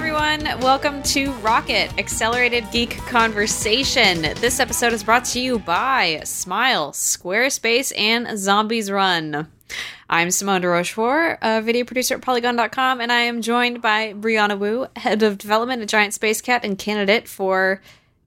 everyone. Welcome to Rocket Accelerated Geek Conversation. This episode is brought to you by Smile, Squarespace, and Zombies Run. I'm Simone de Rochefort, a video producer at Polygon.com, and I am joined by Brianna Wu, head of development at Giant Space Cat and candidate for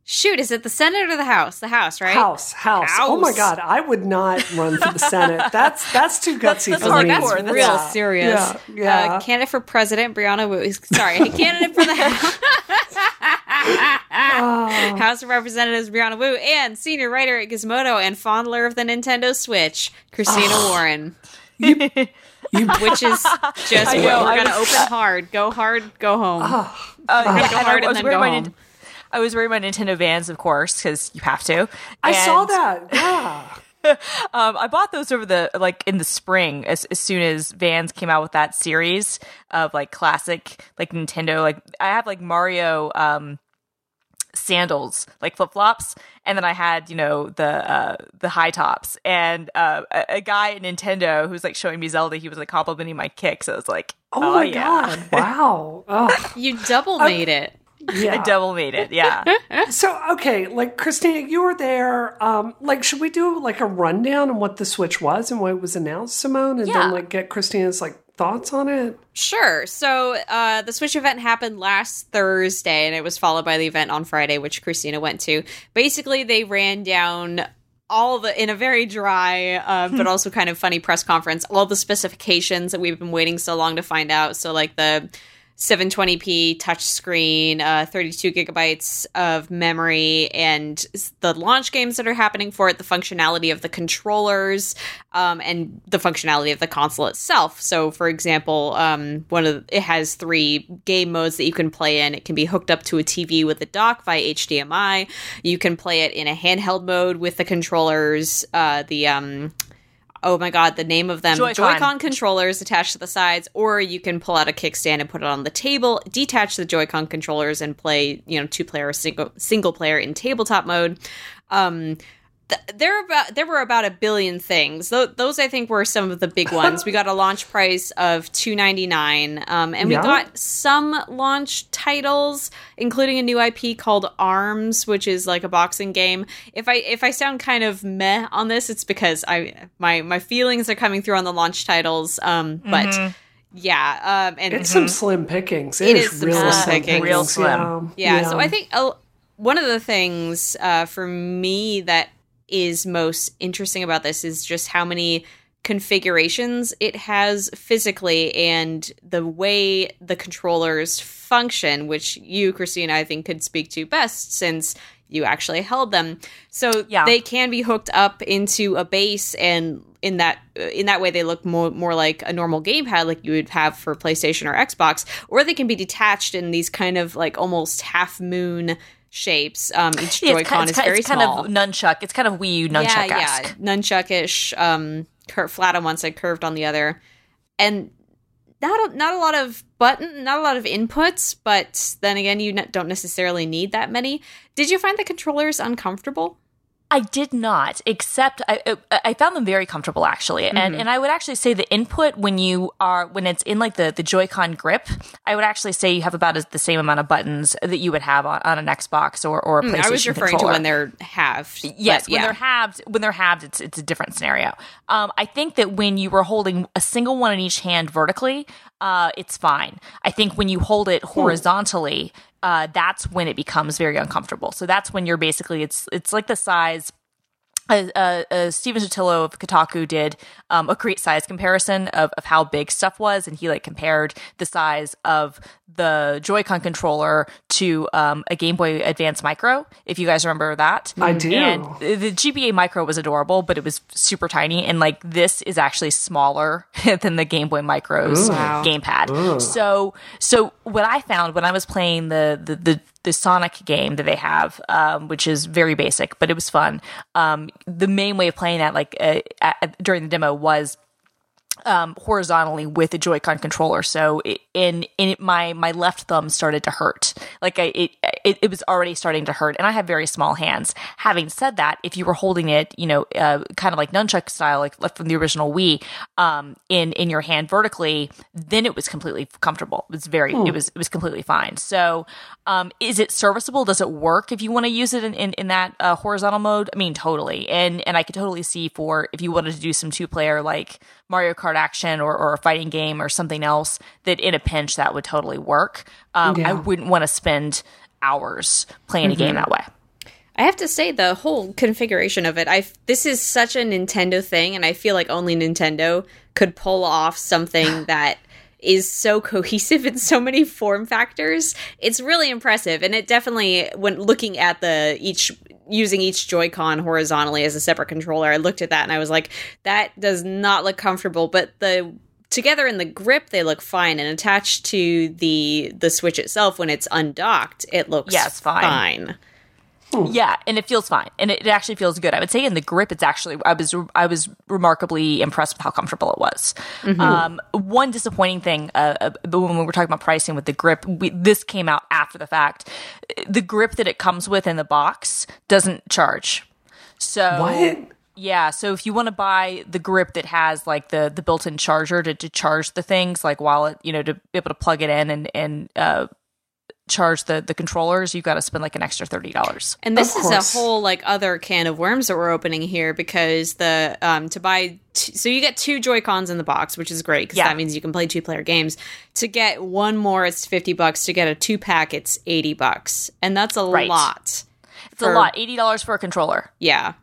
Shoot, is it the Senate or the House? The House, right? House, House. Oh my God, I would not run for the Senate. That's that's too gutsy that's, for that's me. That's real yeah. serious. Yeah, yeah. Uh, candidate for president, Brianna Wu. Sorry, candidate for the House. oh. House of Representatives, Brianna Wu, and senior writer at Gizmodo and fondler of the Nintendo Switch, Christina oh. Warren. You, you, which is just know, we're gonna open hard, go hard, go home. Oh. Uh, we're gonna go hard and then go home. I was wearing my Nintendo Vans, of course, because you have to. I and, saw that. Yeah. um, I bought those over the like in the spring as, as soon as Vans came out with that series of like classic like Nintendo like I have like Mario um sandals like flip flops and then I had you know the uh the high tops and uh a, a, guy at Nintendo who's like showing me Zelda he was like complimenting my kicks so I was like oh, oh my yeah. god wow oh. you double made it yeah. I double made it. Yeah. so okay, like Christina, you were there. Um, like, should we do like a rundown on what the Switch was and why it was announced, Simone, and yeah. then like get Christina's like thoughts on it? Sure. So uh, the Switch event happened last Thursday, and it was followed by the event on Friday, which Christina went to. Basically, they ran down all the in a very dry uh, but also kind of funny press conference all the specifications that we've been waiting so long to find out so like the 720p touchscreen, uh, 32 gigabytes of memory, and the launch games that are happening for it, the functionality of the controllers, um, and the functionality of the console itself. So, for example, um, one of the, it has three game modes that you can play in. It can be hooked up to a TV with a dock via HDMI. You can play it in a handheld mode with the controllers. Uh, the um, oh my god, the name of them Joy-Con. Joy-Con controllers attached to the sides, or you can pull out a kickstand and put it on the table, detach the Joy-Con controllers, and play you know two player or single single player in tabletop mode. Um, there about there were about a billion things. those I think were some of the big ones. we got a launch price of two ninety nine, um, and we got some launch titles, including a new IP called Arms, which is like a boxing game. If I if I sound kind of meh on this, it's because I my my feelings are coming through on the launch titles. Um, but. Mm-hmm. Yeah, um, and it's mm-hmm. some slim pickings. it, it is, is real slim pickings. Real slim. Yeah. yeah. So I think uh, one of the things uh, for me that is most interesting about this is just how many configurations it has physically and the way the controllers function, which you, Christine, I think could speak to best since you actually held them. So yeah. they can be hooked up into a base and in that uh, in that way they look more more like a normal gamepad like you would have for PlayStation or Xbox or they can be detached in these kind of like almost half moon shapes. Um, each yeah, Joy-Con is very it's kind of nunchuck. It's kind of Wii U nunchuck. Yeah, yeah, nunchuckish. Um, cur- flat on one side, curved on the other, and not a, not a lot of button, not a lot of inputs. But then again, you don't necessarily need that many. Did you find the controllers uncomfortable? I did not, except I uh, I found them very comfortable actually, mm-hmm. and and I would actually say the input when you are when it's in like the the Joy-Con grip, I would actually say you have about the same amount of buttons that you would have on, on an Xbox or or a PlayStation. Mm, I was referring controller. to when they're halved. Yes, when they're halved, when they're halved, it's it's a different scenario. Um, I think that when you were holding a single one in each hand vertically, uh, it's fine. I think when you hold it horizontally, uh, that's when it becomes very uncomfortable. So that's when you're basically it's it's like the size uh, uh, uh, Stephen Totilo of Kotaku did um, a great size comparison of, of how big stuff was, and he like compared the size of the Joy-Con controller to um, a Game Boy Advance Micro. If you guys remember that, I do. And the GBA Micro was adorable, but it was super tiny, and like this is actually smaller than the Game Boy Micro's Ooh. gamepad. Ooh. So, so what I found when I was playing the the, the the Sonic game that they have, um, which is very basic, but it was fun. Um, the main way of playing that, like uh, at, during the demo, was um, horizontally with a Joy-Con controller. So it, in in it, my my left thumb started to hurt. Like I, it, it, it was already starting to hurt, and I have very small hands. Having said that, if you were holding it, you know, uh, kind of like nunchuck style, like from the original Wii, um, in in your hand vertically, then it was completely comfortable. It was very, it was it was completely fine. So, um, is it serviceable? Does it work if you want to use it in in, in that uh, horizontal mode? I mean, totally. And and I could totally see for if you wanted to do some two player like Mario Kart action or, or a fighting game or something else that in a pinch that would totally work. Um, yeah. I wouldn't want to spend hours playing mm-hmm. a game mm-hmm. that way. I have to say the whole configuration of it. I this is such a Nintendo thing, and I feel like only Nintendo could pull off something that is so cohesive in so many form factors. It's really impressive, and it definitely, when looking at the each using each Joy-Con horizontally as a separate controller, I looked at that and I was like, that does not look comfortable. But the together in the grip, they look fine, and attached to the the Switch itself, when it's undocked, it looks yeah, fine. fine. Yeah, and it feels fine, and it, it, actually feels good. I would say in the grip, it's actually I was I was remarkably impressed with how comfortable it was. Mm-hmm. Um, one disappointing thing, uh, uh, when we were talking about pricing with the grip, we, this came out after the fact. The grip that it comes with in the box doesn't charge. So what? Yeah, so if you want to buy the grip that has like the the built-in charger to, to charge the things, like while it you know to be able to plug it in and and uh, charge the the controllers, you've got to spend like an extra thirty dollars. And this is a whole like other can of worms that we're opening here because the um to buy t- so you get two Joy Cons in the box, which is great because yeah. that means you can play two player games. To get one more, it's fifty bucks. To get a two pack, it's eighty bucks, and that's a right. lot. It's for, a lot. Eighty dollars for a controller. Yeah.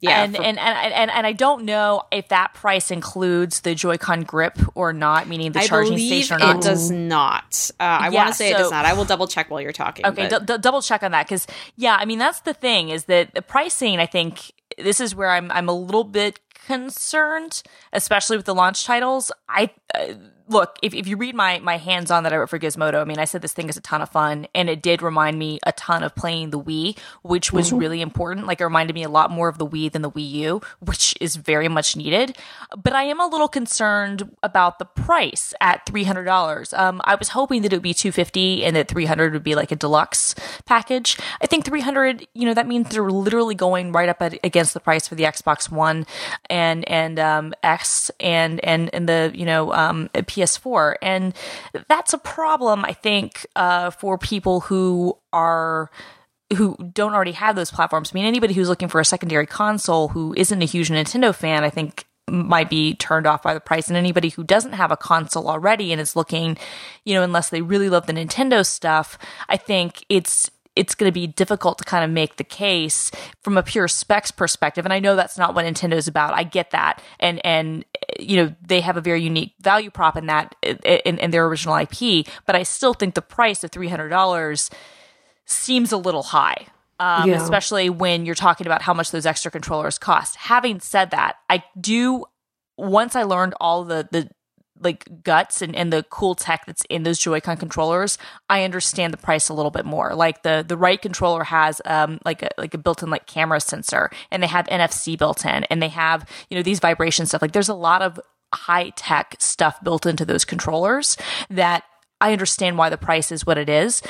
Yeah, and, for- and, and and and I don't know if that price includes the Joy-Con grip or not, meaning the I charging station or not. It does not. Uh, I yeah, want to say so, it does not. I will double check while you're talking. Okay, d- d- double check on that because yeah, I mean that's the thing is that the pricing. I think this is where I'm I'm a little bit concerned, especially with the launch titles. I uh, look, if, if you read my my hands on that I wrote for Gizmodo, I mean, I said this thing is a ton of fun, and it did remind me a ton of playing the Wii, which was mm-hmm. really important. Like, it reminded me a lot more of the Wii than the Wii U, which is very much needed. But I am a little concerned about the price at three hundred dollars. Um, I was hoping that it would be two fifty, and that three hundred would be like a deluxe package. I think three hundred, you know, that means they're literally going right up at, against the price for the Xbox One and and um, X and and and the you know um, PS4. And that's a problem, I think, uh, for people who are who don't already have those platforms. I mean, anybody who's looking for a secondary console who isn't a huge Nintendo fan, I think might be turned off by the price. And anybody who doesn't have a console already and is looking, you know, unless they really love the Nintendo stuff, I think it's it's going to be difficult to kind of make the case from a pure specs perspective. And I know that's not what Nintendo's about. I get that. And, and, you know, they have a very unique value prop in that, in, in their original IP. But I still think the price of $300 seems a little high. Um, yeah. especially when you're talking about how much those extra controllers cost. Having said that, I do once I learned all the the like guts and, and the cool tech that's in those Joy-Con controllers, I understand the price a little bit more. Like the the right controller has um like a like a built-in like camera sensor and they have NFC built in and they have, you know, these vibration stuff. Like there's a lot of high tech stuff built into those controllers that I understand why the price is what it is,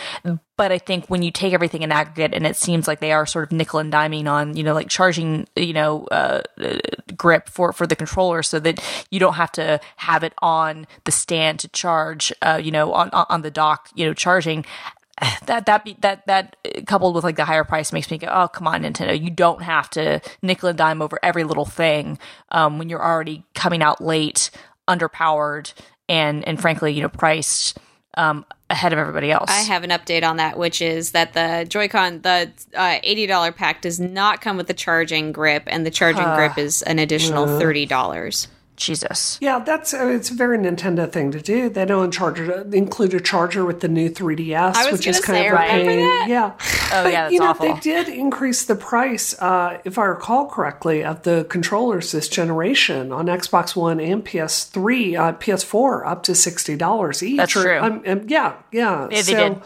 but I think when you take everything in aggregate and it seems like they are sort of nickel and diming on, you know, like charging, you know, uh, grip for, for the controller so that you don't have to have it on the stand to charge, uh, you know, on, on the dock, you know, charging. That that be, that that coupled with like the higher price makes me go, oh come on, Nintendo, you don't have to nickel and dime over every little thing um, when you're already coming out late, underpowered, and and frankly, you know, priced um, ahead of everybody else. I have an update on that, which is that the Joy-Con, the uh, eighty dollar pack, does not come with the charging grip, and the charging grip is an additional thirty dollars. Jesus. Yeah, that's uh, it's a very Nintendo thing to do. They don't charge include a charger with the new 3DS, which is kind say, of a pain. Yeah. Oh but, yeah, that's you know, awful. They did increase the price, uh, if I recall correctly, of the controllers this generation on Xbox One and PS3, uh, PS4 up to sixty dollars each. That's true. Um, um, yeah, yeah. Yeah, they so, did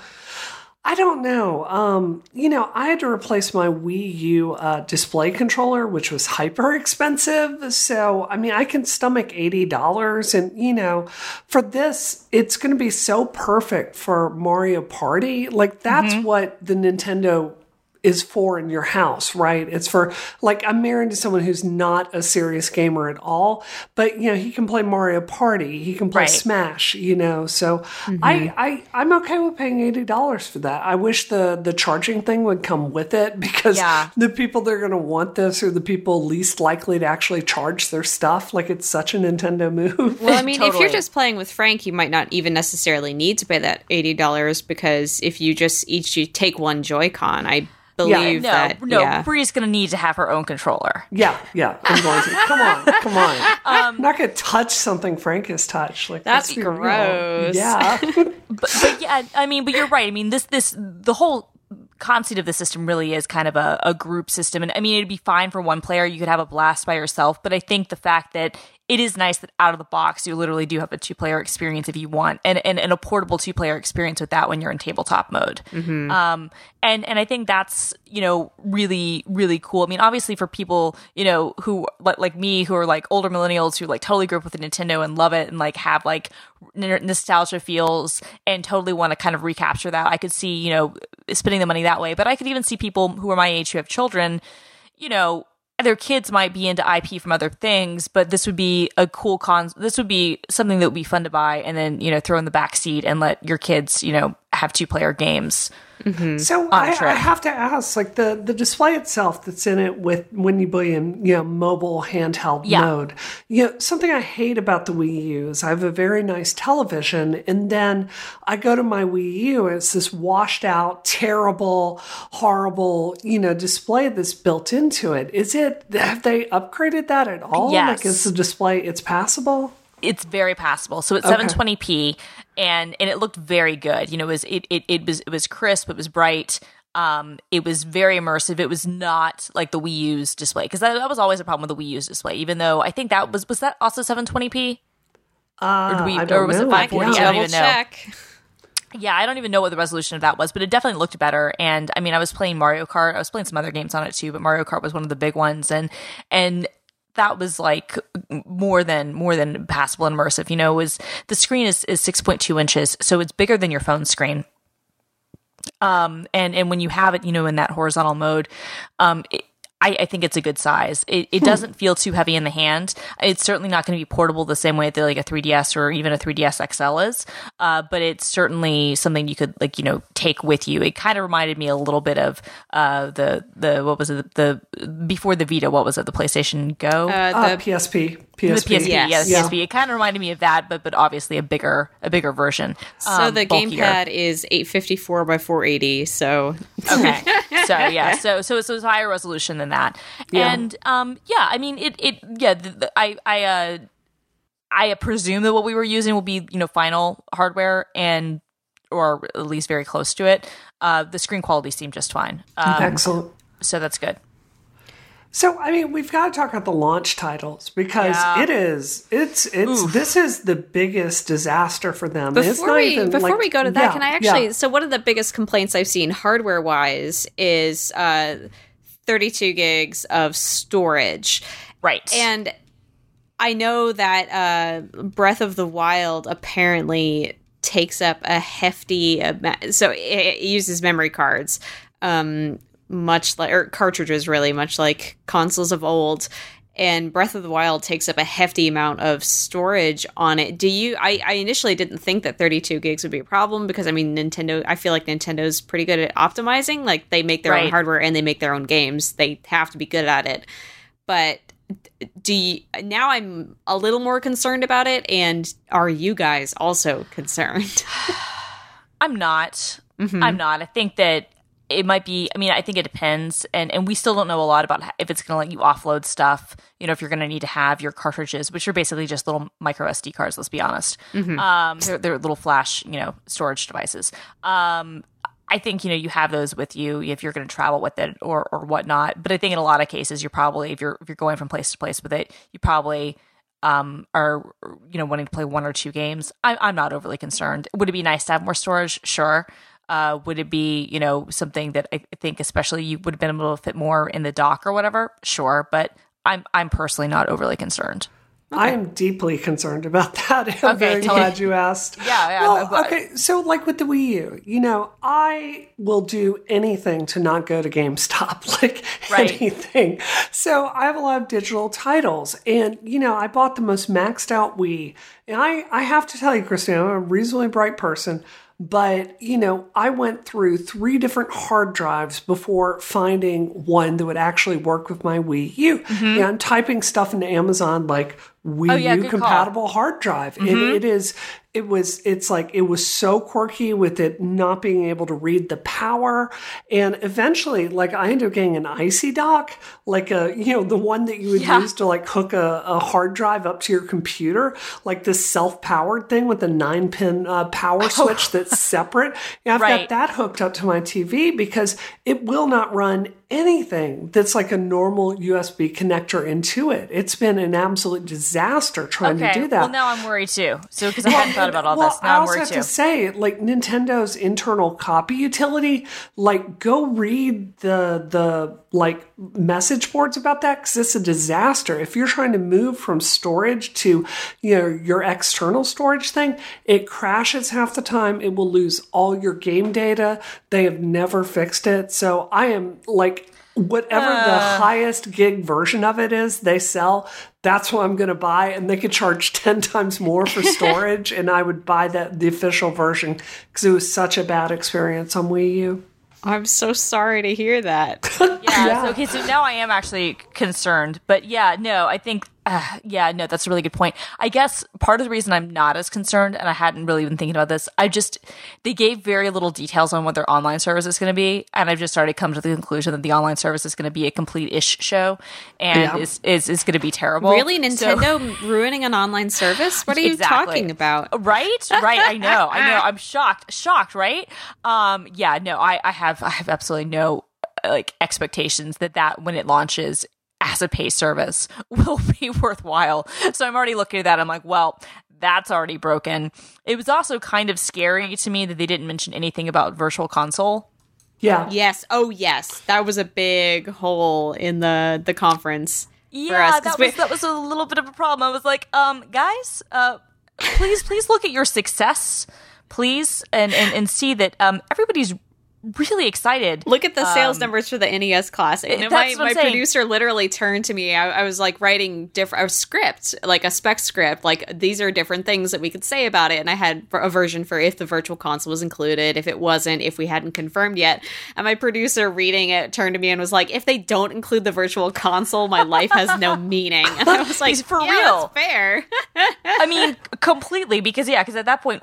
I don't know. Um, you know, I had to replace my Wii U uh, display controller, which was hyper expensive. So, I mean, I can stomach $80. And, you know, for this, it's going to be so perfect for Mario Party. Like, that's mm-hmm. what the Nintendo is for in your house, right? It's for like I'm married to someone who's not a serious gamer at all, but you know, he can play Mario Party, he can play right. Smash, you know. So mm-hmm. I, I I'm okay with paying eighty dollars for that. I wish the the charging thing would come with it because yeah. the people that are gonna want this are the people least likely to actually charge their stuff. Like it's such a Nintendo move. Well, I mean, totally. if you're just playing with Frank, you might not even necessarily need to pay that eighty dollars because if you just each you take one Joy-Con, I believe yeah, no, that. No, yeah. Bree's going to need to have her own controller. Yeah, yeah. I'm going to. Come on, come on. Um, I'm not going to touch something Frank has touched. Like that's gross. Real. Yeah. but, but yeah, I mean, but you're right. I mean, this this the whole concept of the system really is kind of a, a, group system. And I mean, it'd be fine for one player. You could have a blast by yourself. But I think the fact that it is nice that out of the box you literally do have a two player experience if you want and, and, and a portable two player experience with that when you're in tabletop mode. Mm-hmm. um, and and i think that's you know really really cool. I mean obviously for people you know who like me who are like older millennials who like totally grew up with the nintendo and love it and like have like nostalgia feels and totally want to kind of recapture that i could see you know spending the money that way. But i could even see people who are my age who have children you know their kids might be into IP from other things, but this would be a cool con. This would be something that would be fun to buy and then you know throw in the back seat and let your kids you know have two player games. Mm-hmm. So I, I, have to ask, like the the display itself that's in it with when you be in you know mobile handheld yeah. mode. You know something I hate about the Wii U is I have a very nice television, and then I go to my Wii U, and it's this washed out, terrible, horrible you know display that's built into it. Is it have they upgraded that at all? Yes. Like is the display it's passable? it's very passable. So it's okay. 720p and and it looked very good. You know, it was it it, it was it was crisp, it was bright. Um, it was very immersive. It was not like the Wii U's display because that, that, was always a problem with the Wii U's display. Even though I think that was was that also 720p, uh, or, we, or was know. it 540? I don't even know. Yeah, I don't even know what the resolution of that was, but it definitely looked better. And I mean, I was playing Mario Kart. I was playing some other games on it too, but Mario Kart was one of the big ones. And and that was like more than more than passable and immersive. You know, was the screen is is six point two inches, so it's bigger than your phone screen. Um, and and when you have it, you know, in that horizontal mode, um, it, I, I, think it's a good size. It, it hmm. doesn't feel too heavy in the hand. It's certainly not going to be portable the same way that like a 3DS or even a 3DS XL is, uh, but it's certainly something you could like you know take with you. It kind of reminded me a little bit of uh, the the what was it the before the Vita? What was it? The PlayStation Go, uh, the uh, PSP. PSP. The PSP, yes. yes, yeah. PSP. It kind of reminded me of that, but but obviously a bigger a bigger version. Um, so the bulkier. gamepad is 854 by 480. So okay, so yeah, so so so it's higher resolution than that, yeah. and um yeah, I mean it it yeah the, the, I I uh I presume that what we were using will be you know final hardware and or at least very close to it. Uh, the screen quality seemed just fine. Um, Excellent. So that's good. So I mean, we've got to talk about the launch titles because yeah. it is it's it's Oof. this is the biggest disaster for them. Before we before like, we go to that, yeah, can I actually? Yeah. So one of the biggest complaints I've seen hardware wise is uh, 32 gigs of storage, right? And I know that uh, Breath of the Wild apparently takes up a hefty so it uses memory cards um, much like or cartridges really much like consoles of old and breath of the wild takes up a hefty amount of storage on it. Do you I, I initially didn't think that 32 gigs would be a problem because i mean nintendo i feel like nintendo's pretty good at optimizing. Like they make their right. own hardware and they make their own games. They have to be good at it. But do you, now i'm a little more concerned about it and are you guys also concerned? I'm not. Mm-hmm. i'm not. I think that it might be i mean i think it depends and and we still don't know a lot about if it's going to let you offload stuff you know if you're going to need to have your cartridges which are basically just little micro sd cards let's be honest mm-hmm. um they're, they're, little flash you know storage devices um I think you know you have those with you if you're going to travel with it or or whatnot. But I think in a lot of cases, you're probably if you're if you're going from place to place with it, you probably um, are you know wanting to play one or two games. I, I'm not overly concerned. Would it be nice to have more storage? Sure. Uh, would it be, you know, something that I think especially you would have been able to fit more in the dock or whatever? Sure, but I'm I'm personally not overly concerned. I am deeply concerned about that. I'm Okay, very glad you asked. Yeah, yeah, Well, okay, so like with the Wii U, you know, I will do anything to not go to GameStop, like Right. anything. So I have a lot of digital titles, and you know, I bought the most maxed out Wii, and I I have to tell you, Christine, I'm a reasonably bright person. But, you know, I went through three different hard drives before finding one that would actually work with my Wii U. Mm-hmm. And I'm typing stuff into Amazon like Wii Mm-hmm. Oh, yeah, U good call. compatible hard drive. And it is, it was, it's like, it was so quirky with it not being able to read the power. And eventually, like, I ended up getting an icy dock, like a, you know, the one that you would Yeah. use to like hook a, a hard drive up to your computer, like this self powered thing with a nine pin uh, power switch that's separate. Yeah, I've got that hooked up to my TV because it will not run anything that's like a normal USB connector into it. It's been an absolute disaster trying Okay. to do that. Well, now I'm worried too. So because I hadn't thought about all well, this, I now I'm also worried have too. to say, like Nintendo's internal copy utility, like go read the the like message boards about that because it's a disaster. If you're trying to move from storage to you know your external storage thing, it crashes half the time. It will lose all your game data. They have never fixed it. So I am like. Whatever the uh. highest gig version of it is they sell, that's what I'm going to buy. And they could charge 10 times more for storage. and I would buy that the official version because it was such a bad experience on Wii U. I'm so sorry to hear that. Yeah, Yeah. So, okay, so now I am actually concerned. But yeah, no, I think, uh, yeah, no, that's a really good point. I guess part of the reason I'm not as concerned, and I hadn't really been thinking about this, I just, they gave very little details on what their online service is going to be. And I've just started to come to the conclusion that the online service is going to be a complete ish show and Yeah. is, is, is going to be terrible. really, So- Nintendo ruining an online service? What are you Exactly. talking about? Right, right. I know, I know. I'm shocked, shocked. Right? Um, yeah. No, I, I have, I have absolutely no uh, like expectations that that when it launches as a pay service will be worthwhile. So I'm already looking at that. I'm like, well, that's already broken. It was also kind of scary to me that they didn't mention anything about Virtual Console. Yeah. Yes. Oh, yes. That was a big hole in the the conference. Yeah, us, 'cause that we- was that was a little bit of a problem. I was like, um, guys, uh, please, please look at your success, please, and and, and see that um everybody's really excited. Look at the sales um, numbers for the NES Classic. And that's my what I'm my producer literally turned to me. I, I was like writing different a script, like a spec script. Like these are different things that we could say about it. And I had a version for if the virtual console was included, if it wasn't, if we hadn't confirmed yet. And my producer reading it turned to me and was like, "If they don't include the virtual console, my life has no meaning." And I was like, For "Yeah, real." that's fair." I mean, completely because yeah, because at that point,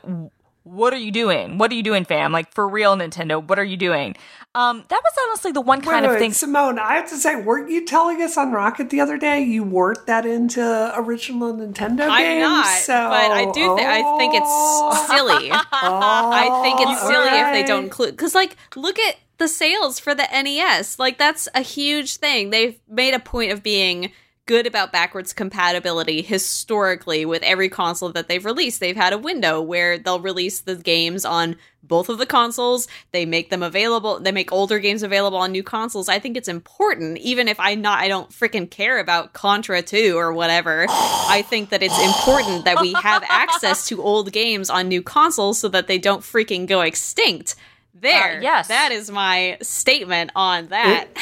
what are you doing? What are you doing, fam? Like for real, Nintendo, what are you doing? Um, that was honestly the one kind Wait, of wait, thing. Simone, I have to say, weren't you telling us on Rocket the other day you weren't that into original Nintendo I'm games? not, so, but I do. Th- I think Oh, it's silly. I think it's silly if they don't include because, like, look at the sales for the NES. Like, that's a huge thing. They've made a point of being good about backwards compatibility historically with every console that they've released. They've had a window where they'll release the games on both of the consoles. They make them available. They make older games available on new consoles. I think it's important, even if I not I don't freaking care about Contra 2 or whatever. I think that it's important that we have access to old games on new consoles so that they don't freaking go extinct. There. Uh, yes. That is my statement on that.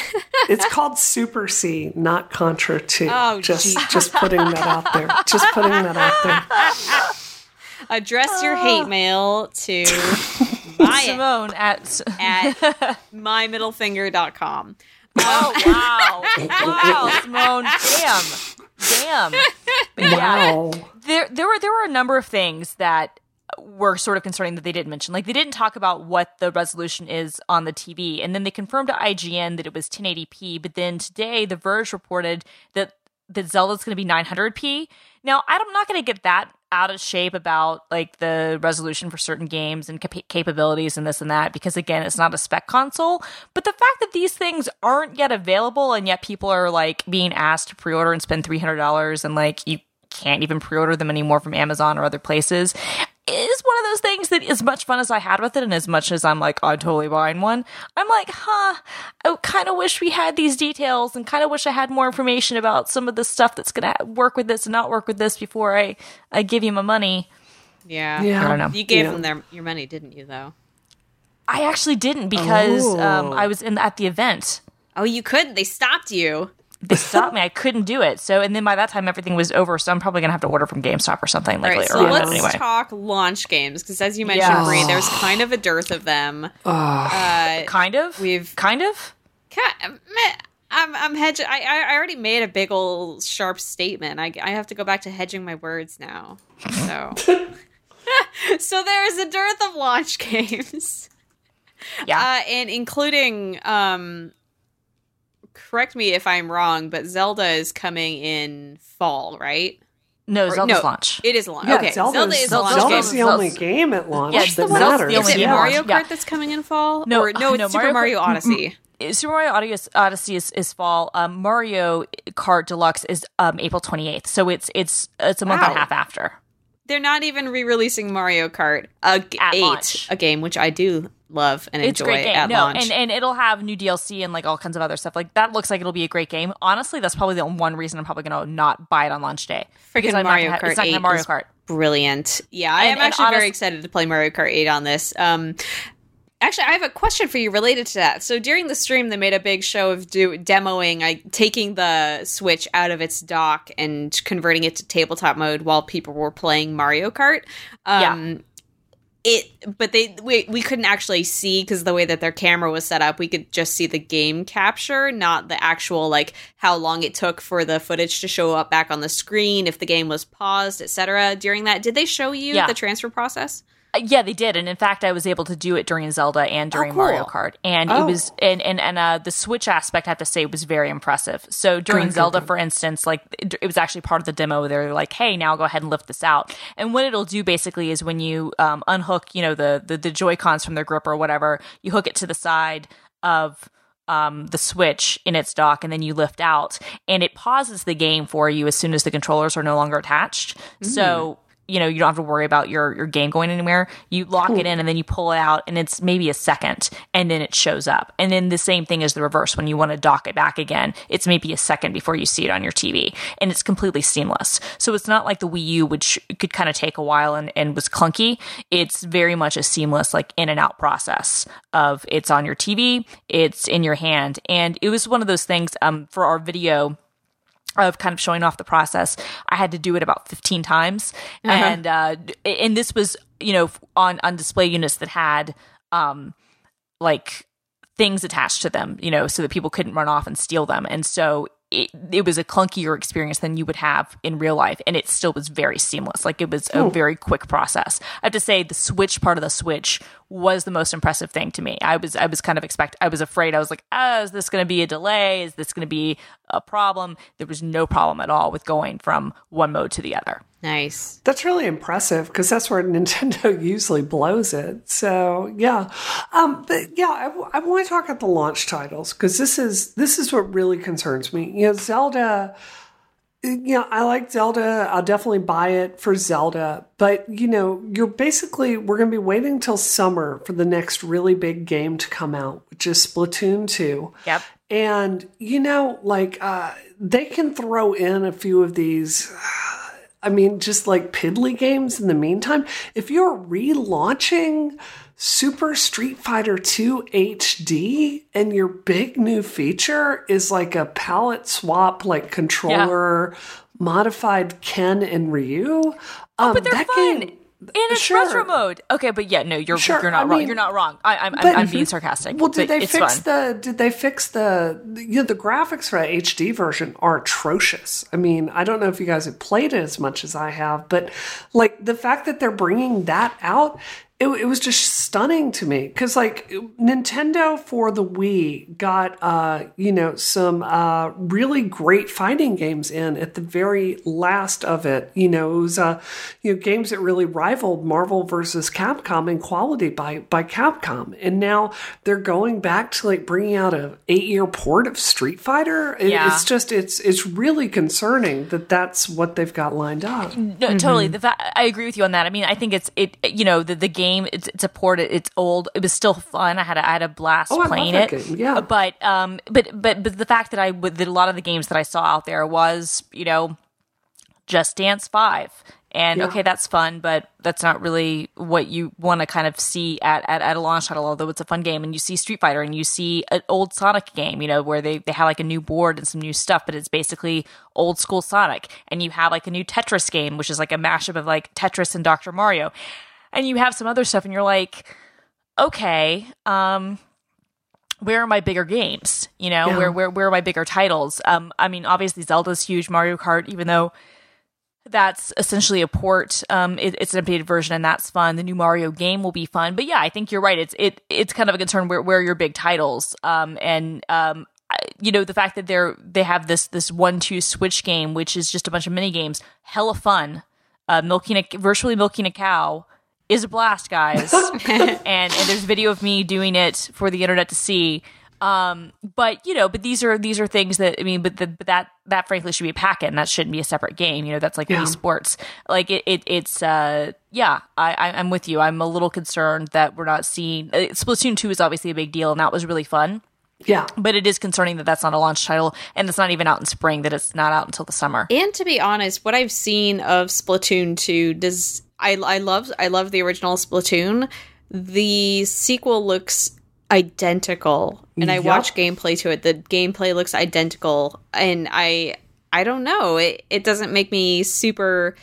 It's called Super C, not Contra 2. Oh, just, geez. just putting that out there. Just putting that out there. Address your hate mail to buy it Simone at at mymiddlefinger.com. oh wow wow Simone damn damn but yeah Wow. there there were there were a number of things that were sort of concerning that they didn't mention. Like they didn't talk about what the resolution is on the TV, and then they confirmed to IGN that it was 1080p. But then today, The Verge reported that that Zelda's going to be 900p. Now I'm not going to get that out of shape about like the resolution for certain games and cap- capabilities and this and that because again it's not a spec console but the fact that these things aren't yet available and yet people are like being asked to pre-order and spend $300 and like you can't even pre-order them anymore from Amazon or other places. Is one of those things that as much fun as I had with it and as much as I'm like, I'm totally buying one, I'm like, huh, I kind of wish we had these details and kind of wish I had more information about some of the stuff that's going to work with this and not work with this before I, I give you my money. Yeah. Yeah. I don't know. You gave Yeah. them their your money, didn't you? Though. I actually didn't because um, Oh. I was in at the event. Oh, you couldn't. They stopped you. They stopped me. I couldn't do it. So, and then by that time, everything was over. So I'm probably gonna have to order from GameStop or something like All right, later so on. let's anyway, talk launch games because, as you mentioned, Yes. Bree, there's kind of a dearth of them. Uh, kind of. We've- kind of. ca- I'm I'm hedging. I I already made a big old sharp statement. I I have to go back to hedging my words now. So. So there's a dearth of launch games. Yeah. Uh, and including um correct me if I'm wrong, but Zelda is coming in fall, right? no, Or- Zelda's no, launch. It is launch. Yeah, okay, Zelda's, Zelda is Zelda's launch Zelda's game. the only Zelda's- game at launch Yeah, that the one- matters. the Is it game Mario Kart yeah. that's coming in fall? No, or, no, it's no, Super Mario Mario Kart- Odyssey. Super Mario Odyssey, Odyssey is, is fall. Um, Mario Kart Deluxe is um, April 28th. So it's it's it's a month and a half after. They're not even re-releasing Mario Kart uh, 8, launch. a game which I do love and It's enjoy great game. at no, launch. and and it'll have new DLC and like all kinds of other stuff. Like that looks like it'll be a great game. Honestly, that's probably the one reason I'm probably going to not buy it on launch day. Because Freaking I'm not Mario gonna Kart it's not gonna 8 have Mario is Kart. brilliant. Yeah, I And- am actually very excited to play Mario Kart 8 on this. Um, actually, I have a question for you related to that. So during the stream, they made a big show of do- demoing, like taking the Switch out of its dock and converting it to tabletop mode while people were playing Mario Kart. Um, It, but they we we couldn't actually see because the way that their camera was set up, we could just see the game capture, not the actual like how long it took for the footage to show up back on the screen, if the game was paused, etc. During that, did they show you Yeah. the transfer process? Uh, Yeah, they did, and in fact, I was able to do it during Zelda and during cool. Mario Kart, and it Oh. was and and and uh, the Switch aspect, I have to say, was very impressive. So during Good, good, Zelda, good. for instance, like it, it was actually part of the demo. They're like, "Hey, now go ahead and lift this out." And what it'll do basically is when you um, unhook, you know, the the, the Joy Cons from their grip or whatever, you hook it to the side of um, the switch in its dock and then you lift out and it pauses the game for you as soon as the controllers are no longer attached. So you know you don't have to worry about your your game going anywhere. You lock it in and then you pull it out and it's maybe a second and then it shows up. And then the same thing is the reverse when you want to dock it back again. It's maybe a second before you see it on your tv and it's completely seamless. So it's not like the wii u which could kind of take a while and, and was clunky. It's very much a seamless like in and out process of it's on your tv it's in your hand. And it was one of those things um for our video of kind of showing off the process. I had to do it about 15 times. And, uh, and this was, you know, on, on display units that had, um, like things attached to them, you know, so that people couldn't run off and steal them. And so it, it was a clunkier experience than you would have in real life. And it still was very seamless. Like it was a very quick process. I have to say the switch part of the switch was the most impressive thing to me. I was, I was kind of expect, I was afraid. I was like, oh, is this going to be a delay? Is this going to be a problem? There was no problem at all with going from one mode to the other. Nice. That's really impressive because that's where Nintendo usually blows it. So yeah, um, but yeah, I, want to talk about the launch titles because this is this is what really concerns me. You know, Zelda. You know, I like Zelda. I'll definitely buy it for Zelda. But you know, you're basically we're going to be waiting until summer for the next really big game to come out, which is Splatoon two. Yep. And you know, like uh, they can throw in a few of these. I mean, just like piddly games in the meantime. If you're relaunching Super Street Fighter 2 HD and your big new feature is like a palette swap, like controller modified Ken and Ryu. Um, Oh, but they're that fun. game- and it's Sure. retro mode. Okay, but yeah, no, you're Sure, you're not I wrong. mean- you're not wrong. I, I'm, But- I'm, I'm being sarcastic. Well, did they fix fun. the? Did they fix the? You know, the graphics for the HD version are atrocious. I mean, I don't know if you guys have played it as much as I have, but like the fact that they're bringing that out, it, it was just stunning to me because like Nintendo for the Wii got uh you know some uh really great fighting games in at the very last of it. You know, it was uh you know games that really rivaled Marvel versus Capcom in quality by by Capcom, and now they're going back to like bringing out a eight year port of Street Fighter. It, Yeah. It's just it's it's really concerning that that's what they've got lined up. No, totally. The fa- I agree with you on that. I mean, I think it's it. You know, the the game it's, it's a port. It's old. It was still fun. I had a, I had a blast Oh, playing it. game, yeah. But um, but but but the fact that I that a lot of the games that I saw out there was you know, Just Dance Five. And Yeah. okay, that's fun, but that's not really what you want to kind of see at, at, at a launch title, although it's a fun game. And you see Street Fighter and you see an old Sonic game, you know, where they, they have like a new board and some new stuff, but it's basically old school Sonic. And you have like a new Tetris game, which is like a mashup of like Tetris and Dr. Mario. And you have some other stuff, and you're like, okay, um, where are my bigger games? You know, Yeah. where where where are my bigger titles? Um, I mean, obviously Zelda's huge, Mario Kart, even though that's essentially a port. Um, it, it's an updated version, and that's fun. The new Mario game will be fun. But yeah, I think you're right. It's it it's kind of a concern where where are your big titles? Um, and um, I- you know the fact that they're they have this this one two switch game, which is just a bunch of mini games, hella fun. Uh, milking a virtually milking a cow is a blast, guys. and and there's video of me doing it for the internet to see. Um, but you know, but these are these are things that I mean, but, the, but that that frankly should be a packet, and that shouldn't be a separate game. You know, that's like Yeah. Sports. Like it, it it's uh, yeah. I, I I'm with you. I'm a little concerned that we're not seeing. Uh, Splatoon two is obviously a big deal, and that was really fun. Yeah. But it is concerning that that's not a launch title, and it's not even out in spring. That it's not out until the summer. And to be honest, what I've seen of Splatoon 2 does I I love I love the original Splatoon. The sequel looks identical. And I Yup. watched gameplay to it. The gameplay looks identical and I I don't know. It it doesn't make me super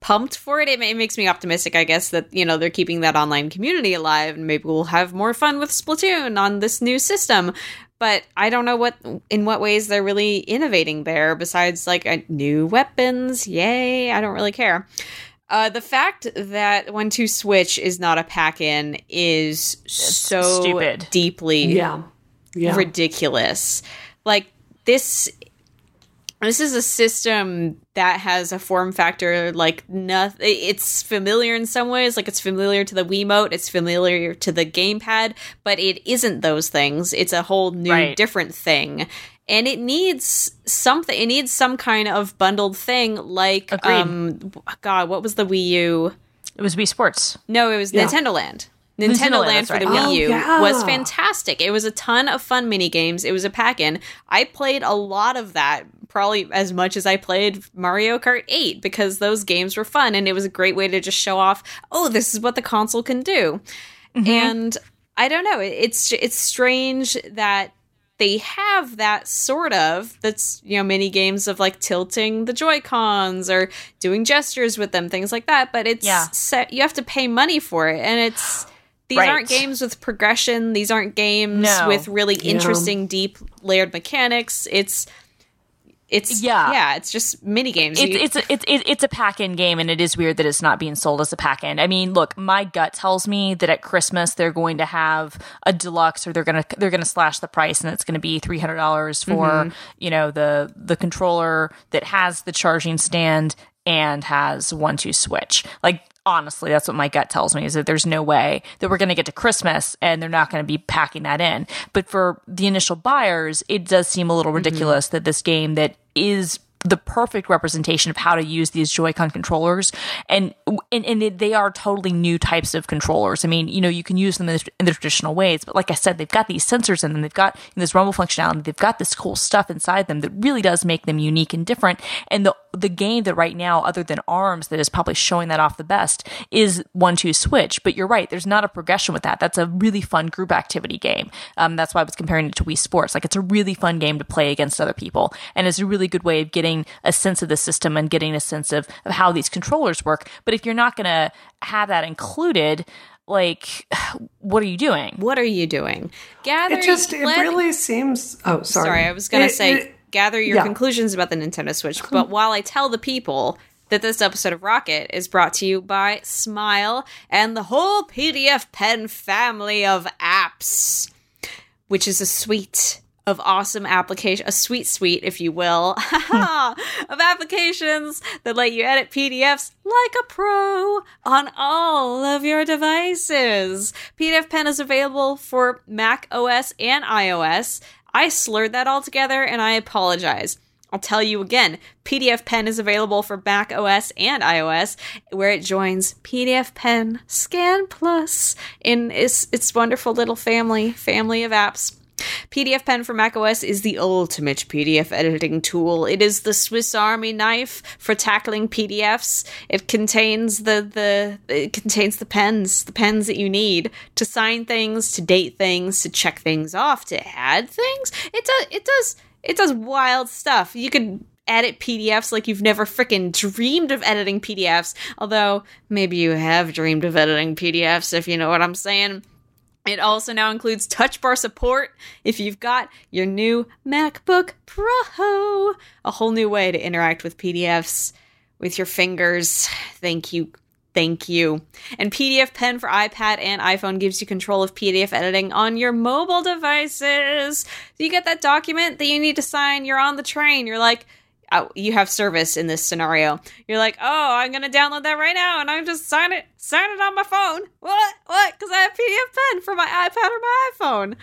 pumped for it. it. It makes me optimistic, I guess, that you know they're keeping that online community alive, and maybe we'll have more fun with Splatoon on this new system. But I don't know what in what ways they're really innovating there. Besides, like uh, new weapons, yay! I don't really care. Uh, the fact that One Two Switch is not a pack-in is so stupid. deeply Yeah. Yeah. ridiculous. Like this this is a system that has a form factor like nothing it's familiar in some ways like it's familiar to the Wiimote, it's familiar to the gamepad, but it isn't those things. It's a whole new Right. different thing. And it needs something it needs some kind of bundled thing like Agreed. um god, what was the Wii U? It was Wii Sports. No, it was Yeah. Nintendo Land. Nintendo, Nintendo Land, for the right. Wii Oh, U yeah. was fantastic. It was a ton of fun mini games. It was a pack in. I played a lot of that, probably as much as I played Mario Kart 8 because those games were fun and it was a great way to just show off, oh, this is what the console can do. Mm-hmm. And I don't know, it's it's strange that they have that sort of that's you know mini games of like tilting the joy cons or doing gestures with them things like that but it's Yeah. set you have to pay money for it and it's these Right. aren't games with progression these aren't games No. with really interesting deep layered mechanics it's it's Yeah. yeah it's just mini games it's it's a, it's it's a pack in game, and it is weird that it's not being sold as a pack in. I mean, look, my gut tells me that at Christmas they're going to have a deluxe, or they're gonna they're gonna slash the price, and it's going to be three hundred dollars for Mm-hmm. you know the the controller that has the charging stand and has one two switch. Like honestly, that's what my gut tells me is that there's no way that we're going to get to Christmas and they're not going to be packing that in. But for the initial buyers, it does seem a little ridiculous that this game that is the perfect representation of how to use these Joy-Con controllers, and and, and it- they are totally new types of controllers. I mean, you know, you can use them in the, in the traditional ways, but like I said, they've got these sensors in them. They've got this rumble functionality. They've got this cool stuff inside them that really does make them unique and different. And the the game that right now, other than Arms, that is probably showing that off the best is One Two Switch. But you're right, there's not a progression with that. That's a really fun group activity game. Um, that's why I was comparing it to Wii Sports. Like it's a really fun game to play against other people, and it's a really good way of getting a sense of the system and getting a sense of, of how these controllers work. But if you're not going to have that included, like, what are you doing? what are you doing gather It just it let- really seems. Oh, sorry. Sorry, I was gonna It- say it- gather your yeah. conclusions about the Nintendo Switch. But while I tell the people that this episode of Rocket is brought to you by Smile and the whole PDF Pen family of apps, which is a suite of awesome application, a sweet suite, if you will, hmm. of applications that let you edit PDFs like a pro on all of your devices. PDF Pen is available for Mac OS and iOS. I slurred that all together and I apologize. I'll tell you again, PDF Pen is available for Mac OS and iOS, where it joins PDF Pen Scan Plus in its, its wonderful little family, family of apps. PDF Pen for macOS is the ultimate PDF editing tool. It is the Swiss Army knife for tackling PDFs. It contains the the it contains the pens, the pens that you need to sign things, to date things, to check things off, to add things. It does it does it does wild stuff. You can edit PDFs like you've never freaking dreamed of editing PDFs. Although maybe you have dreamed of editing PDFs, if you know what I'm saying. It also now includes touch bar support if you've got your new MacBook Pro. A whole new way to interact with PDFs with your fingers. Thank you. Thank you. And PDF Pen for iPad and iPhone gives you control of PDF editing on your mobile devices. So you get that document that you need to sign, you're on the train, you're like, Uh, you have service in this scenario. You're like, oh, I'm gonna download that right now, and I'm just sign it, sign it on my phone. What? What? Because I have PDF Pen for my iPad or my iPhone.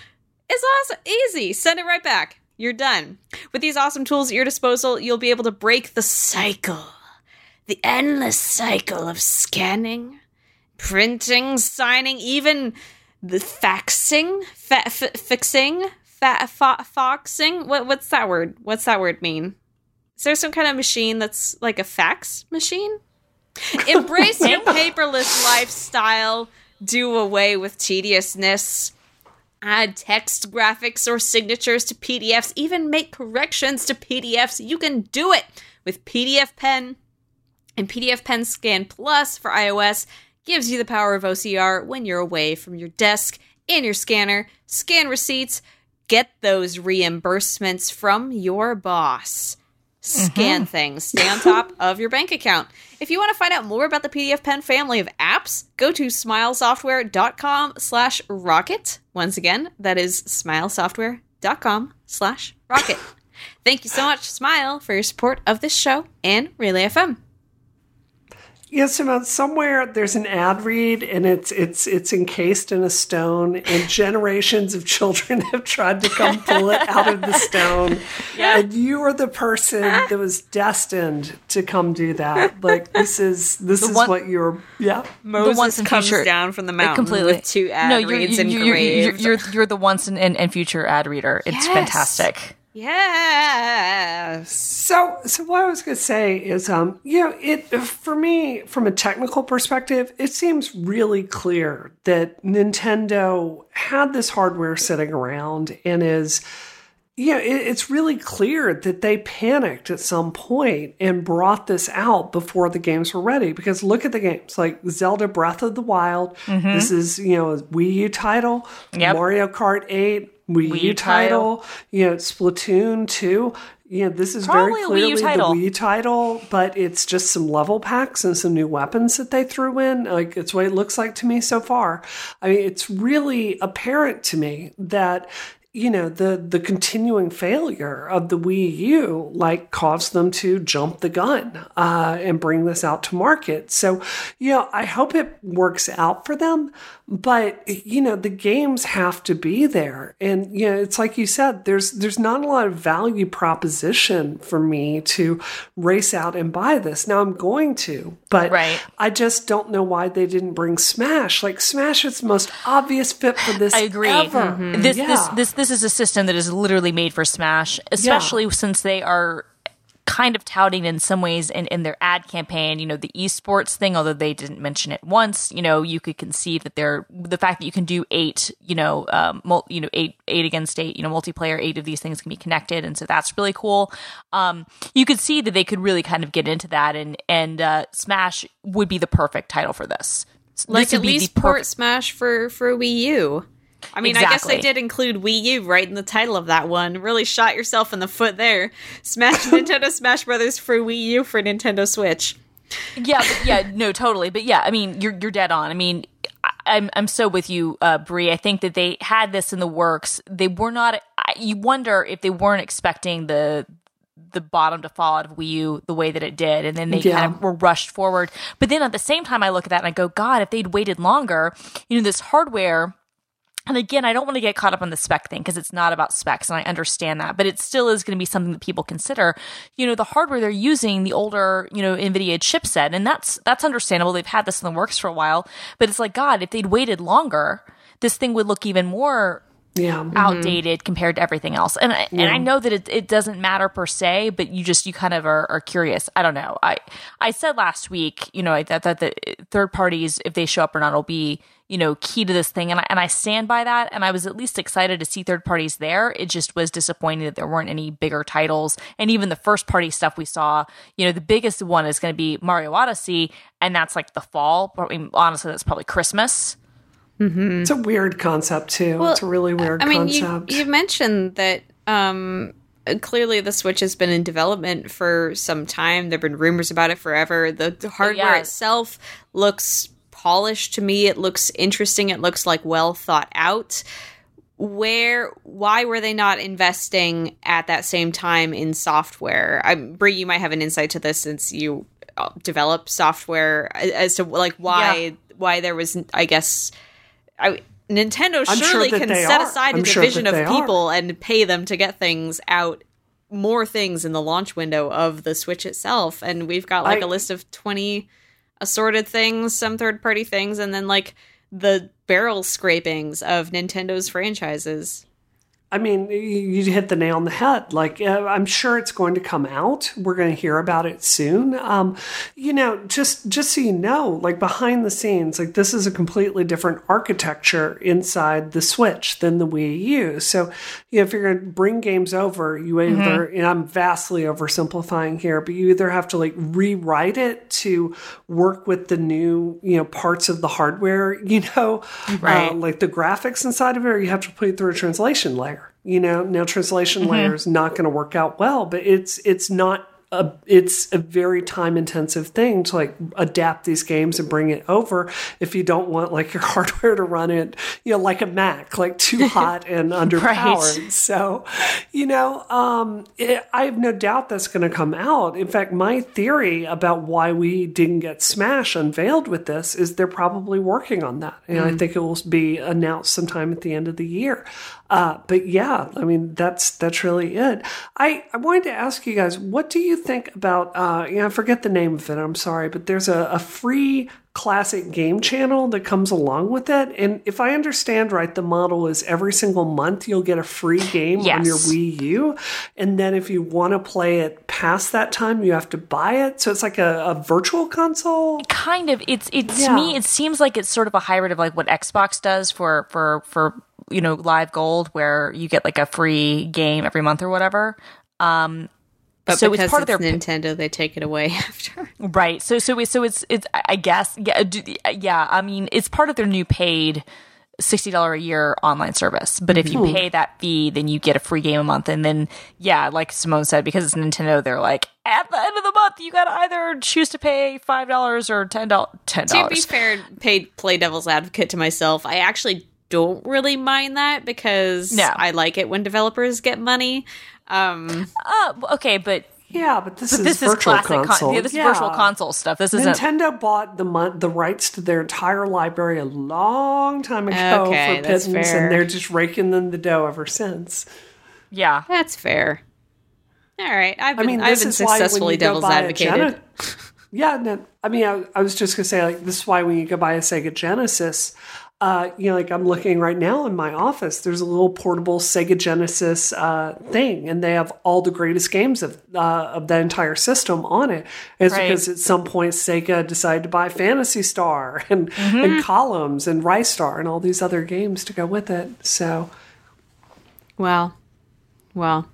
It's awesome, easy. Send it right back. You're done. With these awesome tools at your disposal, you'll be able to break the cycle, the endless cycle of scanning, printing, signing, even the faxing, fa- f- fixing, fa- fo- foxing. What, what's that word? What's that word mean? Is there some kind of machine that's like a fax machine? Embrace your paperless lifestyle. Do away with tediousness. Add text, graphics, or signatures to PDFs. Even make corrections to PDFs. You can do it with PDF Pen. And PDF Pen Scan Plus for iOS gives you the power of OCR when you're away from your desk and your scanner. Scan receipts. Get those reimbursements from your boss scan mm-hmm. things, stay on top of your bank account. If you want to find out more about the PDF Pen family of apps, go to smilesoftware.com slash rocket. Once again, that is smilesoftware.com slash rocket. Thank you so much, Smile, for your support of this show and Relay FM. Yes, Simone. Somewhere there's an ad read, and it's it's it's encased in a stone, and generations of children have tried to come pull it out of the stone. Yeah. And you are the person that was destined to come do that. Like this is this the is one, what you're. Yeah, Moses the once comes future, down from the mountain completely. with two ad no, you're, reads you're, you're, engraved. You're, you're, you're the once and, and future ad reader. It's yes. fantastic. Yes. So, so what I was going to say is, um, you know, it for me from a technical perspective, it seems really clear that Nintendo had this hardware sitting around and is, you know, it, it's really clear that they panicked at some point and brought this out before the games were ready. Because look at the games like Zelda Breath of the Wild. Mm-hmm. This is, you know, a Wii U title. Yep. Mario Kart Eight Wii, Wii U title, title, you know, Splatoon 2. You know, this is Probably very clearly the Wii title, but it's just some level packs and some new weapons that they threw in. Like, it's what it looks like to me so far. I mean, it's really apparent to me that you know the the continuing failure of the Wii U like caused them to jump the gun uh, and bring this out to market. So, you know, I hope it works out for them. But you know, the games have to be there, and you know, it's like you said. There's there's not a lot of value proposition for me to race out and buy this. Now I'm going to, but right. I just don't know why they didn't bring Smash. Like Smash is the most obvious fit for this. I agree. Mm-hmm. This yeah. this this this is a system that is literally made for Smash, especially yeah. since they are kind of touting in some ways in, in their ad campaign, you know, the esports thing, although they didn't mention it once, you know, you could conceive that they're the fact that you can do eight, you know, um, mul- you know, eight, eight against eight, you know, multiplayer, eight of these things can be connected. And so that's really cool. Um, you could see that they could really kind of get into that and, and, uh, Smash would be the perfect title for this. Like this at least port Smash for, for Wii U. I mean, exactly. I guess they did include Wii U right in the title of that one. Really shot yourself in the foot there. Smash Nintendo Smash Brothers for Wii U for Nintendo Switch. yeah, but yeah, no, totally. But yeah, I mean, you're you're dead on. I mean, I, I'm I'm so with you, uh, Brie. I think that they had this in the works. They were not. I, you wonder if they weren't expecting the the bottom to fall out of Wii U the way that it did, and then they Yeah. kind of were rushed forward. But then at the same time, I look at that and I go, God, if they'd waited longer, you know, this hardware. And again, I don't want to get caught up on the spec thing because it's not about specs, and I understand that, but it still is going to be something that people consider. You know, the hardware they're using, the older, you know, NVIDIA chipset, and that's that's understandable. They've had this in the works for a while, but it's like God, if they'd waited longer, this thing would look even more Yeah. Mm-hmm. outdated compared to everything else. And I, and I know that it, it doesn't matter per se, but you just you kind of are, are curious. I don't know. I I said last week, you know, I thought that the third parties, if they show up or not, will be you know key to this thing, and I, and I stand by that. And I was at least excited to see third parties there. It just was disappointing that there weren't any bigger titles, and even the first party stuff we saw. You know, the biggest one is going to be Mario Odyssey, and that's like the fall. I mean, honestly, that's probably Christmas. It's a weird concept too. it's a really weird I mean, you, concept. you mentioned that um, clearly the Switch has been in development for some time. There've been rumors about it forever. The, the hardware yeah. itself looks polished to me. It looks interesting. It looks like well thought out. Where, why were they not investing at that same time in software? I, Brie, you might have an insight to this since you uh, develop software as to like why Yeah. why there was, I guess. I, Nintendo I'm surely that can set are. aside a I'm sure division of they are. people and pay them to get things out more things in the launch window of the Switch itself. And we've got like I- a list of 20 assorted things, some third party things, and then like the barrel scrapings of Nintendo's franchises. I mean, you hit the nail on the head. Like, uh, I'm sure it's going to come out. We're going to hear about it soon. Um, you know, just just so you know, like behind the scenes, like this is a completely different architecture inside the Switch than the Wii U. So, you know, if you're going to bring games over, you either, and I'm vastly oversimplifying here, but you either have to like rewrite it to work with the new, you know, parts of the hardware, you know, Right. uh, like the graphics inside of it, or you have to put it through a translation layer. You know, now translation Mm-hmm. layer is not going to work out well, but it's it's not a it's a very time intensive thing to like adapt these games and bring it over if you don't want like your hardware to run it, you know, like a Mac, like too hot and underpowered. So, you know, um, it, I have no doubt that's going to come out. In fact, my theory about why we didn't get Smash unveiled with this is they're probably working on that. And I think it will be announced sometime at the end of the year. Uh, but yeah, I mean, that's, that's really it. I, I wanted to ask you guys, what do you think about, uh, know, I forget the name of it. I'm sorry, but there's a, a free classic game channel that comes along with it. And if I understand right, the model is every single month you'll get a free game on your Wii U. And then if you want to play it past that time, you have to buy it. So it's like a, a virtual console. kind of it's it's Yeah. to me it seems like it's sort of a hybrid of like what xbox does for for for you know live gold where you get like a free game every month or whatever um But so because it's part of their Nintendo, they take it away after. right so so so it's it's i guess yeah yeah i mean it's part of their new paid $60 a year online service but if you mm-hmm. pay that fee then you get a free game a month and then yeah like simone said because it's nintendo they're like at the end of the month you gotta either choose to pay $5 or $10 10 To be fair, paid play devil's advocate to myself, I actually don't really mind that because No. I like it when developers get money. Um, uh, okay but Yeah, but this is this is virtual classic. Con- console. yeah, this Yeah. is virtual console stuff. This isn't. Nintendo bought the mon- the rights to their entire library a long time ago Okay, for that's pittance, fair. and they're just raking in the dough ever since. Yeah, that's fair. All right, I've I been, mean, I've this been is why when successfully you go devil's buy a advocated. Gene- yeah, no, I mean, I, I was just gonna say like this is why when you go buy a Sega Genesis. Uh, you know, like I'm looking right now in my office. There's a little portable Sega Genesis uh, thing, and they have all the greatest games of uh, of that entire system on it. And it's Right. because at some point Sega decided to buy Phantasy Star and and Columns and Ristar and all these other games to go with it. So Well, well.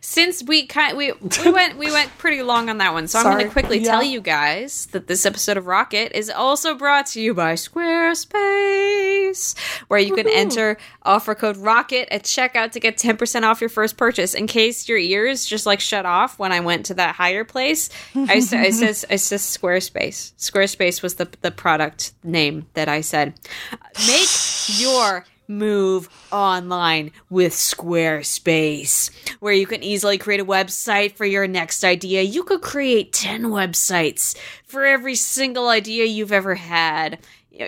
Since we kind we we went we went pretty long on that one, so I'm going to quickly Yeah. tell you guys that this episode of Rocket is also brought to you by Squarespace. where you can enter offer code ROCKET at checkout to get 10% off your first purchase. In case your ears just like shut off when I went to that higher place, I, sa- I says I says Squarespace. Squarespace was the the product name that I said. Make your move online with Squarespace, where you can easily create a website for your next idea. You could create 10 websites for every single idea you've ever had.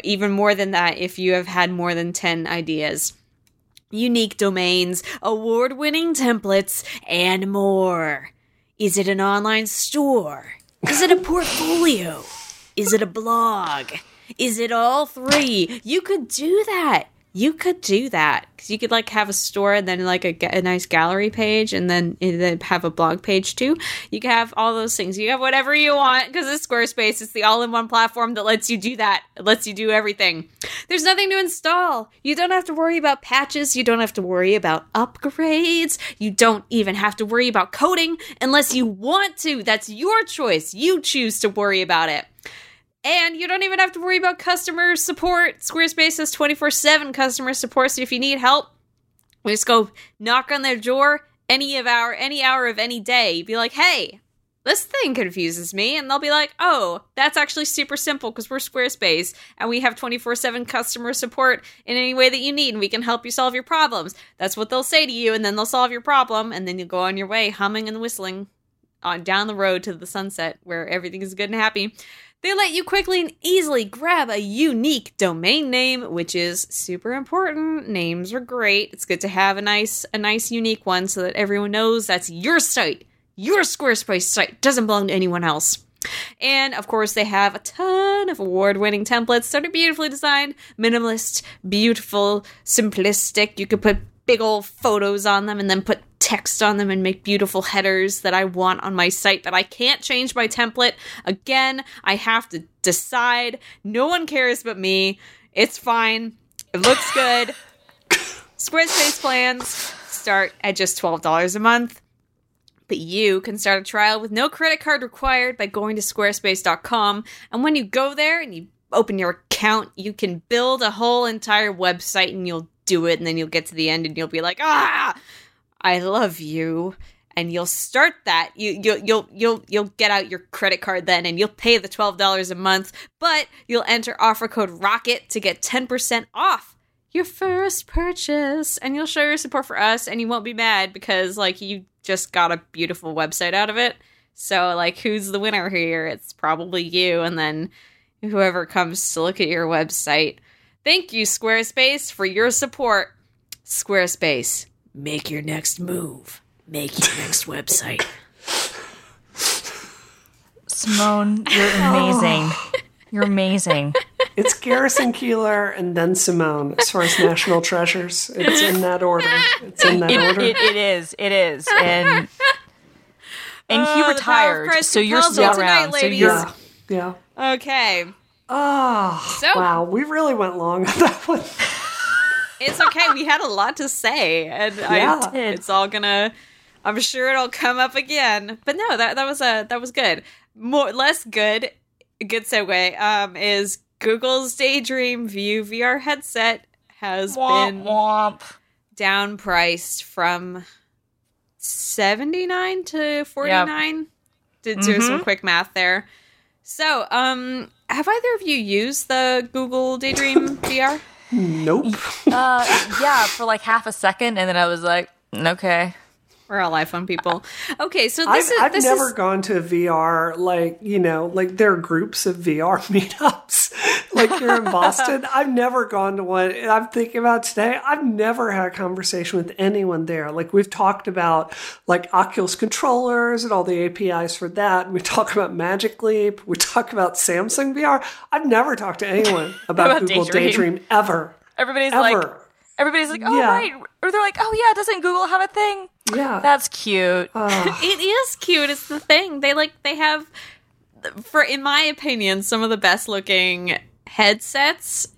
Even more than that, if you have had more than 10 ideas. Unique domains, award winning templates, and more. Is it an online store? Is it a portfolio? Is it a blog? Is it all three? You could do that. You could do that because you could like have a store and then like a, a nice gallery page and then, and then have a blog page too. You can have all those things. You have whatever you want because it's Squarespace. It's the all-in-one platform that lets you do that. It lets you do everything. There's nothing to install. You don't have to worry about patches. You don't have to worry about upgrades. You don't even have to worry about coding unless you want to. That's your choice. You choose to worry about it. And you don't even have to worry about customer support. Squarespace has 24 7 customer support. So if you need help, we just go knock on their door any of our any hour of any day. Be like, hey, this thing confuses me. And they'll be like, oh, that's actually super simple because we're Squarespace and we have 24 7 customer support in any way that you need. And we can help you solve your problems. That's what they'll say to you. And then they'll solve your problem. And then you'll go on your way humming and whistling on down the road to the sunset where everything is good and happy. They let you quickly and easily grab a unique domain name, which is super important. Names are great. It's good to have a nice a nice unique one so that everyone knows that's your site. Your Squarespace site doesn't belong to anyone else. And of course, they have a ton of award winning templates that are beautifully designed, minimalist, beautiful, simplistic. You could put big old photos on them and then put text on them and make beautiful headers that I want on my site, but I can't change my template. Again, I have to decide. No one cares but me. It's fine. It looks good. Squarespace plans start at just $12 a month. But you can start a trial with no credit card required by going to squarespace.com. And when you go there and you open your account, you can build a whole entire website and you'll do it. And then you'll get to the end and you'll be like, ah, I love you. And you'll start that. You you'll you'll you'll you'll get out your credit card then and you'll pay the twelve dollars a month, but you'll enter offer code ROCKET to get ten percent off your first purchase. And you'll show your support for us and you won't be mad because like you just got a beautiful website out of it. So like who's the winner here? It's probably you. And then whoever comes to look at your website. Thank you squarespace for your support. Squarespace make your next move make your next website Simone, you're amazing. You're amazing. It's Garrison Keillor and then Simone as far as national treasures. It's in that order. It's in that It, order. it, it is. It is. And and Oh, he uh, the power of retired, Christ so you're still me tonight, around. So ladies. you're yeah. Yeah. okay Oh, So- wow. We really went long on that one. it's okay. We had a lot to say, and Yeah. I, it's all gonna. I'm sure it'll come up again. But no, that that was a that was good. More less good. Good segue. Um, is Google's Daydream View VR headset has been womp womp. down priced from 79 to 49 did do Mm-hmm. some quick math there so um have either of you used the google daydream vr Nope. Uh, yeah, for like half a second, and then I was like, okay. We're all iphone people okay so I've, this is I've this never is gone to VR, like, you know, like there are groups of VR meetups, like here in Boston. I've never gone to one. And I'm thinking about today, I've never had a conversation with anyone there. Like, we've talked about like Oculus controllers and all the APIs for that. And we talk about Magic Leap. We talk about Samsung VR. I've never talked to anyone about, About Google Daydream. Daydream, ever. Everybody's Ever. like, everybody's like, oh Yeah. right, or they're like, oh yeah, doesn't Google have a thing? Yeah. That's cute. it is cute it's the thing they like they have for in my opinion some of the best looking headsets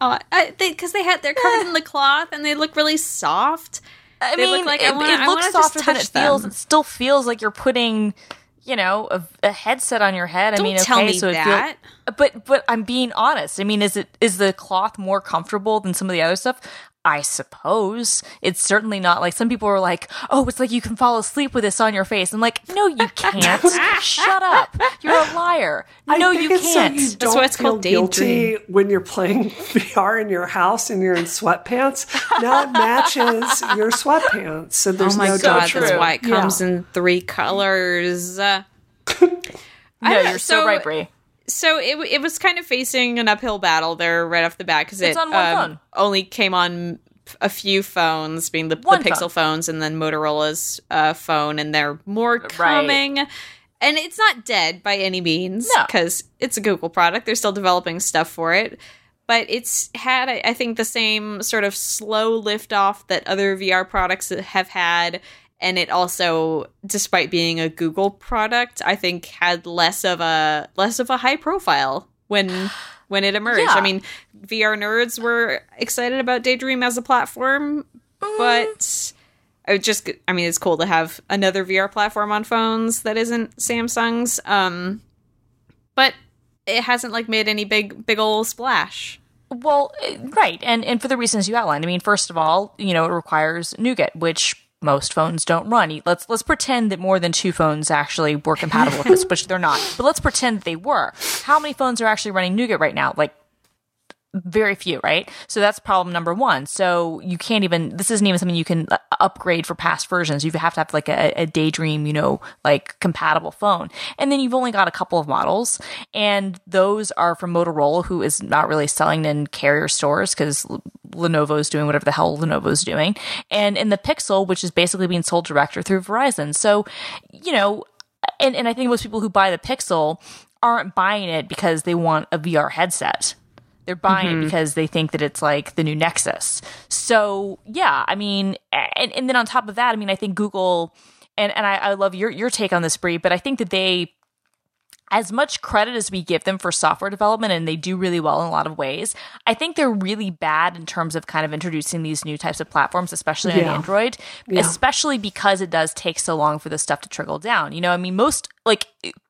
oh, yeah because they, had they're covered eh. in the cloth and they look really soft I they mean, like it, I wanna- it looks softer than it touch feels. them. It still feels like you're putting, you know, a, a headset on your head. Don't I mean, okay, tell me so it feel- that. but but I'm being honest. I mean, is it is the cloth more comfortable than some of the other stuff? I suppose it's certainly not like some people are like, oh, it's like you can fall asleep with this on your face. I'm like, no, you can't. Shut up. You're a liar. No, I think you it's can't. So you don't why it's feel called Daydream. guilty when you're playing VR in your house and you're in sweatpants. Now it matches your sweatpants, so there's Oh my no god, judgment. that's why it Yeah. comes in three colors. I no, you're so, so- right, Brie. So it it was kind of facing an uphill battle there right off the bat because it on one um, phone. only came on a few phones, being the, the Pixel phone. phones and then Motorola's uh, phone, and they're more coming. And it's not dead by any means No. because it's a Google product. They're still developing stuff for it. But it's had, I I think, the same sort of slow lift off that other VR products have had. And it also, despite being a Google product, I think had less of a less of a high profile when when it emerged. Yeah. I mean, VR nerds were excited about Daydream as a platform, but I just I mean, it's cool to have another VR platform on phones that isn't Samsung's. Um, but it hasn't like made any big big ol' splash. Well, eh, right, and and for the reasons you outlined. I mean, first of all, you know, it requires Nougat, which most phones don't run. Let's let's pretend that more than two phones actually were compatible with this, which they're not. But let's pretend that they were. How many phones are actually running Nougat right now? Like very few, right? So that's problem number one. So you can't even, this isn't even something you can uh, upgrade for past versions. You have to have like a, a daydream, you know, like compatible phone. And then you've only got a couple of models and those are from Motorola, who is not really selling in carrier stores because Lenovo's doing whatever the hell Lenovo's doing. And in the Pixel, which is basically being sold direct or through Verizon. So, you know, and, and I think most people who buy the Pixel aren't buying it because they want a VR headset. They're buying it mm-hmm. because they think that it's like the new Nexus. So yeah, I mean, and, and then on top of that, I mean, I think Google and and I, I love your your take on this, Brie, but I think that they as much credit as we give them for software development, and they do really well in a lot of ways, I think they're really bad in terms of kind of introducing these new types of platforms, especially on Android, Yeah. especially because it does take so long for this stuff to trickle down. You know, I mean, most like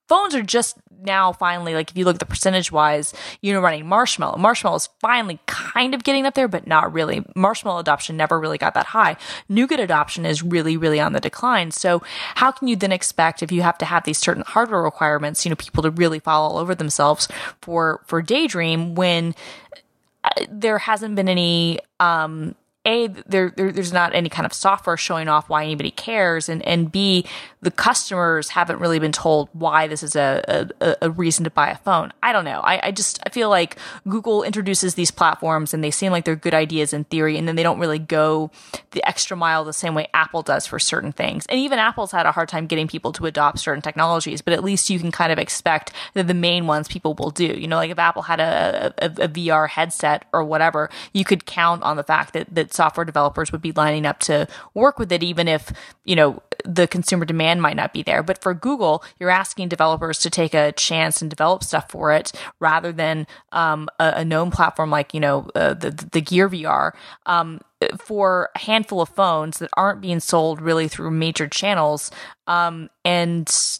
phones are just now finally like if you look at the percentage wise, you know, running Marshmallow. Marshmallow is finally kind of getting up there, but not really. Marshmallow adoption never really got that high. Nougat adoption is really, really on the decline. So how can you then expect if you have to have these certain hardware requirements, you know, people to really fall all over themselves for for Daydream when uh, there hasn't been any um a there, there there's not any kind of software showing off why anybody cares and and b the customers haven't really been told why this is a a, a reason to buy a phone. I don't know. I, I just i feel like google introduces these platforms and they seem like they're good ideas in theory and then they don't really go the extra mile the same way apple does for certain things. And even apple's had a hard time getting people to adopt certain technologies but at least you can kind of expect that the main ones people will do. You know like if apple had a, a, a vr headset or whatever you could count on the fact that, that software developers would be lining up to work with it even if you know the consumer demand might not be there. But for google you're asking developers to take a chance and develop stuff for it rather than um, a, a known platform like you know uh, the, the gear vr um, for a handful of phones that aren't being sold really through major channels um, and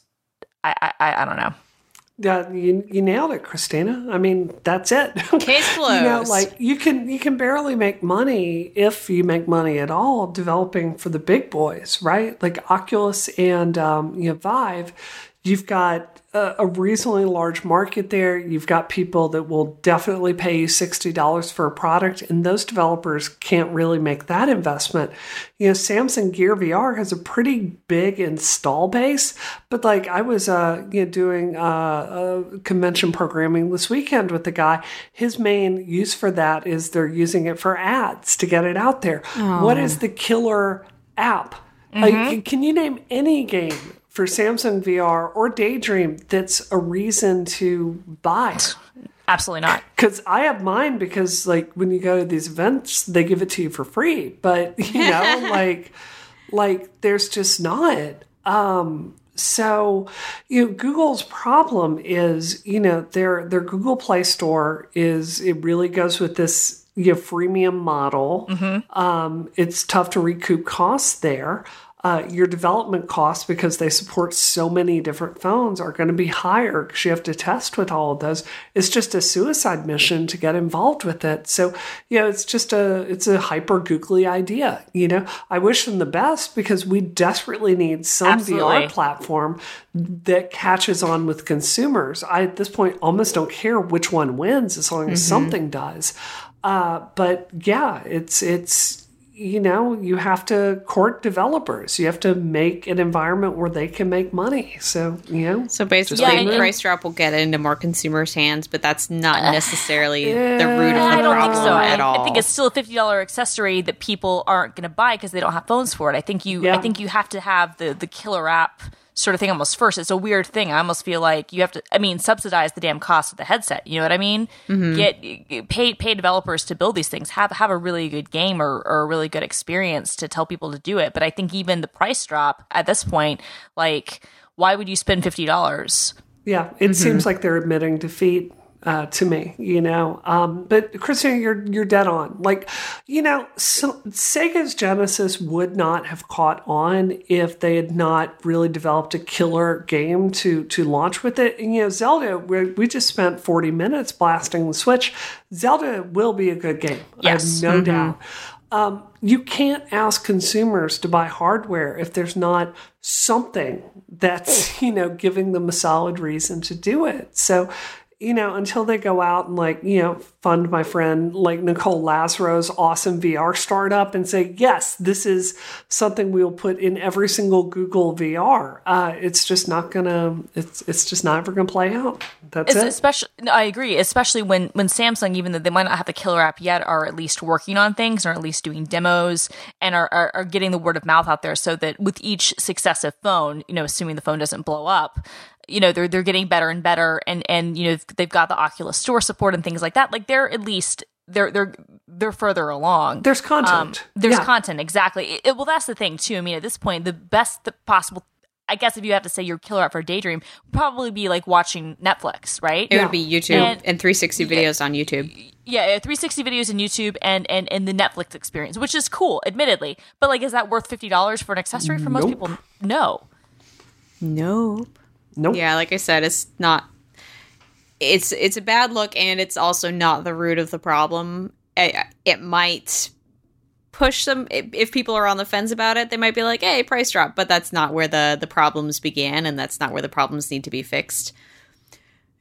I, I i don't know Yeah, you, you nailed it, Christina. I mean, that's it. Case you know, closed. like you can you can barely make money if you make money at all developing for the big boys, right? Like Oculus and um, you know Vive. You've got a, a reasonably large market there. You've got people that will definitely pay you sixty dollars for a product, and those developers can't really make that investment. You know, Samsung Gear VR has a pretty big install base, but like I was uh, you know doing uh, uh, convention programming this weekend with the guy. His main use for that is they're using it for ads to get it out there. What is the killer app? Like, can you name any game for Samsung VR or Daydream that's a reason to buy? absolutely not Because I have mine because like when you go to these events, they give it to you for free. But you know, like like there's just not. Um so you know Google's problem is, you know, their their Google Play Store is it really goes with this you know, freemium model. Um, it's tough to recoup costs there. Uh, your development costs because they support so many different phones are going to be higher because you have to test with all of those. It's just a suicide mission to get involved with it. So, you know, it's just a it's a hyper googly idea. You know, I wish them the best because we desperately need some Absolutely. VR platform that catches on with consumers. I at this point almost don't care which one wins as long as something does. Uh, but yeah, it's it's you know you have to court developers. You have to make an environment where they can make money. So you know, So basically, Yeah, and- price drop will get into more consumers' hands, but that's not necessarily the root of the I don't problem think so. I, at all. I think it's still a fifty dollar accessory that people aren't going to buy because they don't have phones for it. I think you. Yeah. I think you have to have the the killer app sort of thing almost first. It's a weird thing. I almost feel like you have to. I mean, subsidize the damn cost of the headset. You know what I mean? Mm-hmm. Get pay pay developers to build these things. Have have a really good game or, or a really good experience to tell people to do it. But I think even the price drop at this point, like, why would you spend fifty dollars? Yeah, it mm-hmm. seems like they're admitting defeat uh, to me, you know. Um, but Christina, you're you're dead on. Like, you know, so Sega's Genesis would not have caught on if they had not really developed a killer game to to launch with it. And you know, Zelda, we we just spent 40 minutes blasting the Switch. Zelda will be a good game. Yes. I have no doubt. Um, you can't ask consumers to buy hardware if there's not something that's you know giving them a solid reason to do it. So you know until they go out and like you know fund my friend like Nicole Lazzaro's awesome VR startup and say yes this is something we'll put in every single Google VR. Uh, it's just not gonna it's it's just not ever gonna play out. That's It's it. especially, I agree. Especially when when Samsung, even though they might not have the killer app yet, are at least working on things, or at least doing demos, and are, are are getting the word of mouth out there, so that with each successive phone, you know, assuming the phone doesn't blow up, you know, they're they're getting better and better, and and you know, they've got the Oculus Store support and things like that. Like they're at least they're they're they're further along. There's content. Um, there's Yeah. content exactly. It- it- well, that's the thing too. I mean, at this point, the best the possible. I guess if you have to say your killer app for a Daydream, would probably be like watching Netflix, right? it Yeah. would be YouTube And- and, 360 videos on YouTube. yeah, uh, 360 videos in YouTube and and and the Netflix experience, which is cool, admittedly. But like, is that worth fifty dollars for an accessory for most people? No. Nope. Nope. Yeah, like I said, it's not. It's it's a bad look, and it's also not the root of the problem. It, it might push them if people are on the fence about it. They might be like, "Hey, price drop," but that's not where the the problems began, and that's not where the problems need to be fixed.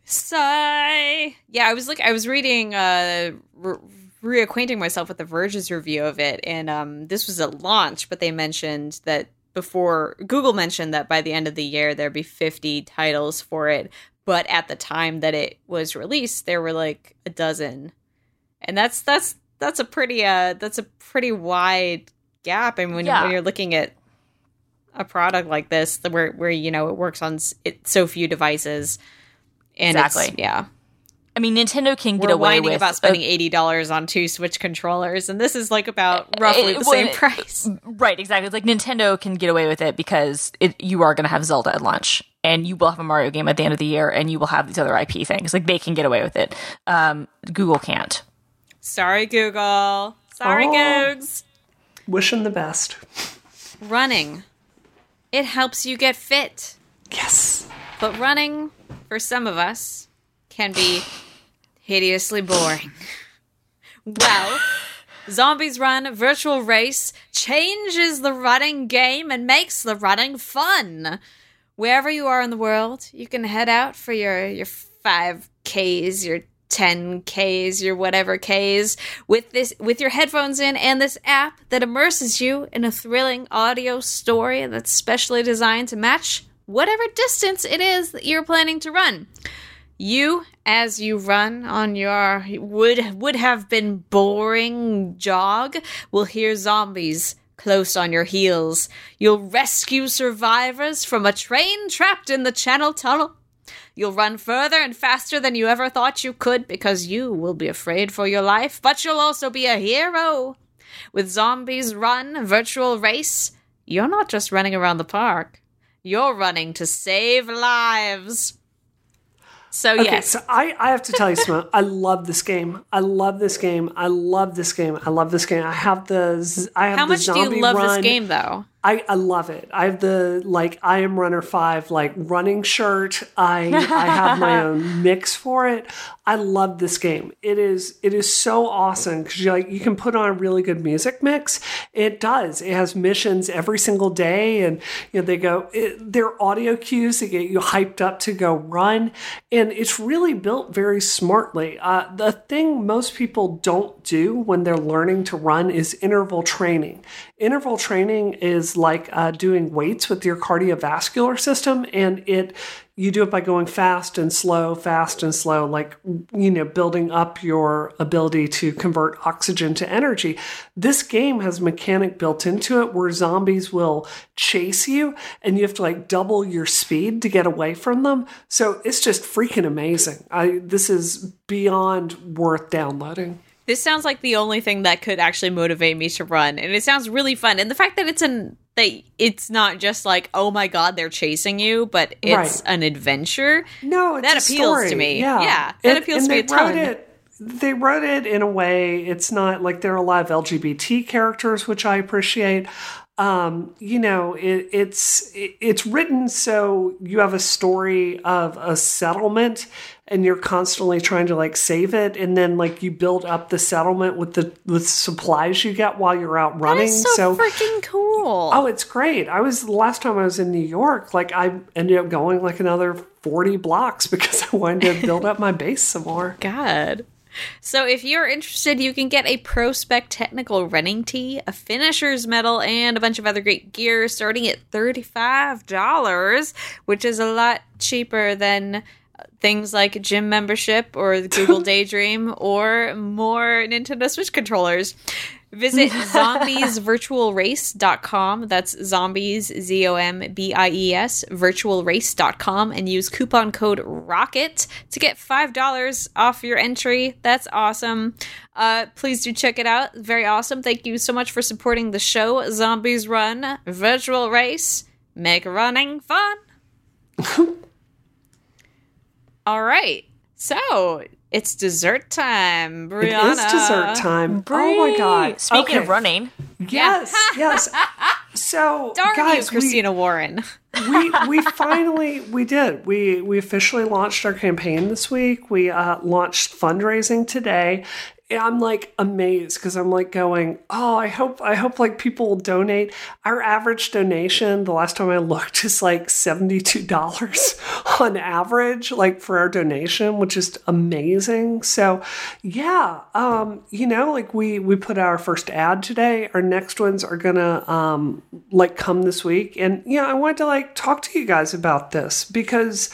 Sigh. Yeah, I was like, I was reading, uh, re- reacquainting myself with the Verge's review of it, and um, this was at launch, but they mentioned that before Google mentioned that by the end of the year there'd be 50 titles for it, but at the time that it was released, there were like a dozen, and that's that's that's a pretty uh that's a pretty wide gap. And when, Yeah. when you're looking at a product like this, where where you know it works on it, so few devices, and it's- Exactly. yeah, I mean, Nintendo can get we're away whining with about spending eighty dollars on two Switch controllers, and this is like about roughly it the same would- price. right, exactly. It's like Nintendo can get away with it because it, you are going to have Zelda at launch, and you will have a Mario game at the end of the year, and you will have these other IP things. Like they can get away with it. Um, Google can't. Sorry, Google. Sorry, Oh. Googs. Wish them the best. Running, it helps you get fit, Yes. but running for some of us can be hideously boring. Well. Zombies Run Virtual Race changes the running game and makes the running fun. Wherever you are in the world, you can head out for your your 5Ks, your 10Ks, your whatever Ks with this with your headphones in and this app that immerses you in a thrilling audio story that's specially designed to match whatever distance it is that you're planning to run. You, as you run on your would would have been boring jog, will hear zombies close on your heels. You'll rescue survivors from a train trapped in the Channel Tunnel. You'll run further and faster than you ever thought you could because you will be afraid for your life, but you'll also be a hero. With Zombies Run Virtual Race, you're not just running around the park. You're running to save lives. So Okay, yes, so I, I have to tell you, Simone, I love this game. I love this game. I love this game. I love this game. I have the I have how the much do you love run. this game though? I, I love it. I have the like I am runner five like running shirt. I I have my own mix for it. I love this game. It is it is so awesome because you like you can put on a really good music mix. It does. It has missions every single day, and you know they go. It, they're audio cues to get you hyped up to go run, and it's really built very smartly. Uh, the thing most people don't do when they're learning to run is interval training. Interval training is like uh, doing weights with your cardiovascular system, and it you do it by going fast and slow, fast and slow, like, you know, building up your ability to convert oxygen to energy. This game has mechanic built into it where zombies will chase you and you have to like double your speed to get away from them. So it's just freaking amazing. I, this is beyond worth downloading. This sounds like the only thing that could actually motivate me to run, and it sounds really fun. And the fact that it's an that it's not just like oh my god they're chasing you, but it's Right. an adventure. No, it's that a appeals story. to me. Yeah, Yeah, that And- appeals to me a ton. It, they wrote it in a way. It's not like there are a lot of LGBT characters, which I appreciate. Um, you know, it, it's it, it's written so you have a story of a settlement, and you're constantly trying to like save it, and then like you build up the settlement with the with supplies you get while you're out running. That's so, freaking cool. Oh, it's great. I was the last time I was in New York, like I ended up going like another 40 blocks because I wanted to build up my base some more. God. So if you're interested, you can get a Pro Spec technical running tee, a finisher's medal, and a bunch of other great gear starting at $35, which is a lot cheaper than things like gym membership or Google Daydream or more Nintendo Switch controllers. Visit zombiesvirtualrace.com. That's zombies, Z O M B I E S, virtualrace.com, and use coupon code ROCKET to get $5 off your entry. That's awesome. Uh, please do check it out. Very awesome. Thank you so much for supporting the show. Zombies Run, Virtual Race. Make running fun. All right. So it's dessert time, Brianna. It is dessert time. Oh my god. Speaking Okay. of running, Yes, yes. So Darn guys, you, Christina Warren. we, we we finally we did. We we officially launched our campaign this week. We uh launched fundraising today. I'm like amazed because I'm like going, oh, I hope I hope like people will donate. Our average donation, the last time I looked, is like seventy-two dollars on average, like for our donation, which is amazing. So yeah, um, you know, like we we put our first ad today. Our next ones are gonna um like come this week. And yeah, I wanted to like talk to you guys about this because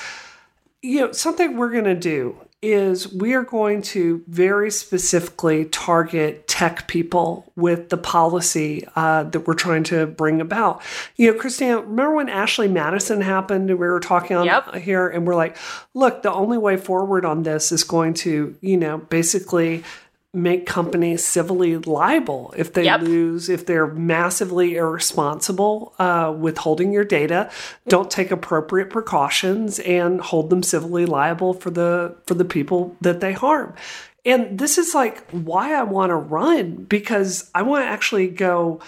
you know, something we're going to do is we are going to very specifically target tech people with the policy uh, that we're trying to bring about. You know, Christina, remember when Ashley Madison happened and we were talking on Yep. here and we're like, look, the only way forward on this is going to, you know, basically make companies civilly liable if they Yep. lose, if they're massively irresponsible uh, withholding your data, don't take appropriate precautions, and hold them civilly liable for the for the people that they harm. And this is like why I want to run because I want to actually go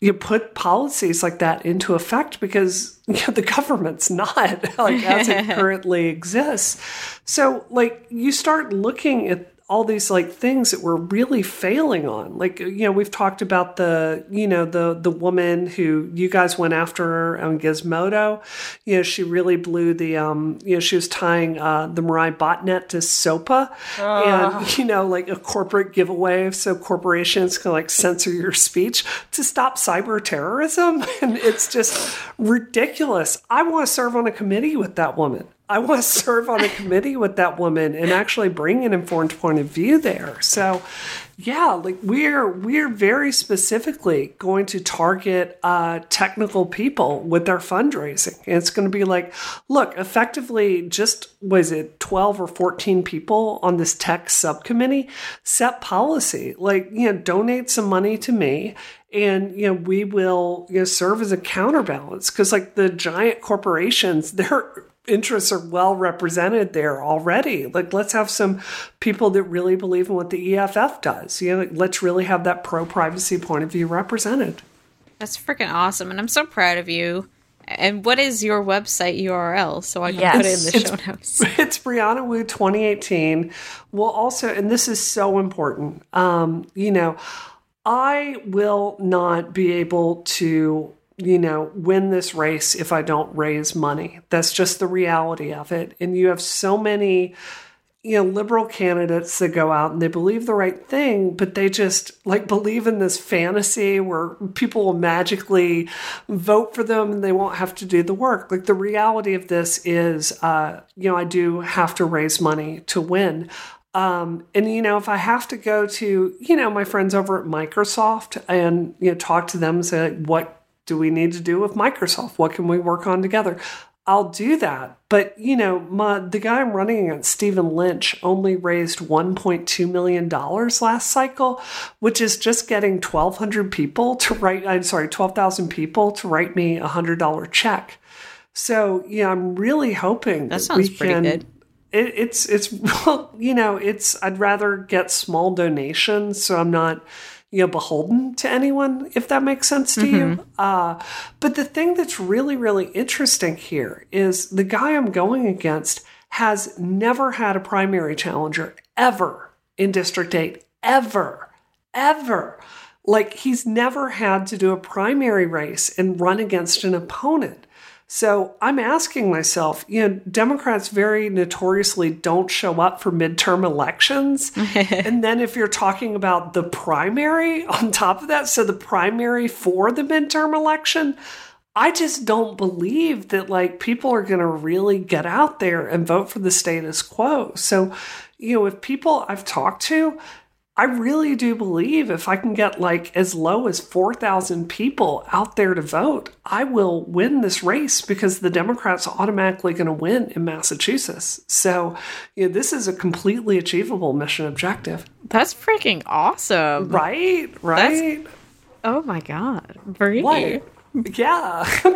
you put policies like that into effect because you know, the government's not like as it currently exists. So like you start looking at all these like things that we're really failing on. Like you know we've talked about the you know the the woman who you guys went after her on Gizmodo. You know she really blew the um you know she was tying uh, the Mirai botnet to SOPA and you know like a corporate giveaway so corporations can like censor your speech to stop cyber terrorism and it's just ridiculous. I want to serve on a committee with that woman. I want to serve on a committee with that woman and actually bring an informed point of view there. So, yeah, like we're we're very specifically going to target uh, technical people with our fundraising. And it's going to be like, look, effectively, just was it twelve or fourteen people on this tech subcommittee set policy, like you know, donate some money to me and you know we will you know serve as a counterbalance because like the giant corporations their interests are well represented there already like let's have some people that really believe in what the eff does you know like, let's really have that pro privacy point of view represented That's freaking awesome, and I'm so proud of you. And what is your website URL so I can Yes. put it in the It's- show notes? it's Brianna Wu 2018. Well, also, and this is so important, um, you know, I will not be able to, you know, win this race if I don't raise money. That's just the reality of it. And you have so many, you know, liberal candidates that go out and they believe the right thing, but they just like believe in this fantasy where people will magically vote for them and they won't have to do the work. Like the reality of this is, uh, you know, I do have to raise money to win. Um, and you know, if I have to go to, you know, my friends over at Microsoft and you know talk to them, say, what do we need to do with Microsoft? What can we work on together? I'll do that. But you know, my the guy I'm running against, Stephen Lynch, only raised 1.2 million dollars last cycle, which is just getting 1,200 people to write. I'm sorry, 12,000 people to write me a hundred dollar check. So yeah, I'm really hoping That sounds we pretty can, good. It, it's it's well, you know, it's I'd rather get small donations, so I'm not you know beholden to anyone, if that makes sense to you. Uh, but the thing that's really really interesting here is the guy I'm going against has never had a primary challenger ever in District Eight, ever, ever. Like he's never had to do a primary race and run against an opponent. So I'm asking myself, you know, Democrats very notoriously don't show up for midterm elections. and then if you're talking about the primary on top of that, so the primary for the midterm election, I just don't believe that like people are going to really get out there and vote for the status quo. So, you know, if people I've talked to, I really do believe if I can get like as low as 4,000 people out there to vote, I will win this race because the Democrats are automatically going to win in Massachusetts. So, you know, this is a completely achievable mission objective. That's freaking awesome. Right? Right? That's, Oh my god. Very What? Yeah.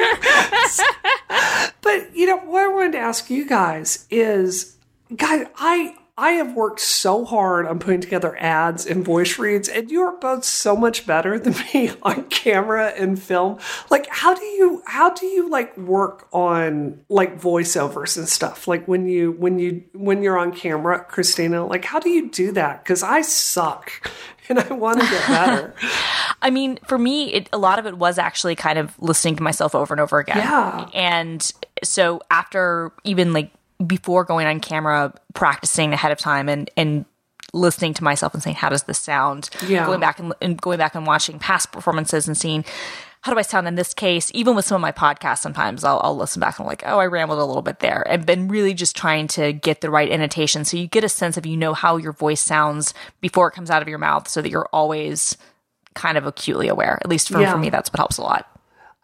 but you know what I wanted to ask you guys is, guys, I I have worked so hard on putting together ads and voice reads, and you are both so much better than me on camera and film. Like, how do you how do you like work on like voiceovers and stuff? Like when you when you when you're on camera, Christina, like how do you do that? Because I suck and I want to get better. I mean, for me, it, a lot of it was actually kind of listening to myself over and over again. Yeah. And so after even like before going on camera, practicing ahead of time and and listening to myself and saying, "How does this sound?" Yeah. Going back and, and going back and watching past performances and seeing. How do I sound in this case? Even with some of my podcasts, sometimes I'll, I'll listen back and I'm like, oh, I rambled a little bit there, and been really just trying to get the right intonation, so you get a sense of you know how your voice sounds before it comes out of your mouth, so that you're always kind of acutely aware. At least for, Yeah. for me, that's what helps a lot.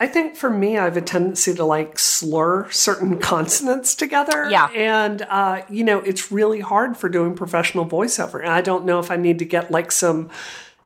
I think for me, I have a tendency to like slur certain consonants together. Yeah. And, uh, you know, it's really hard for doing professional voiceover. And I don't know if I need to get like some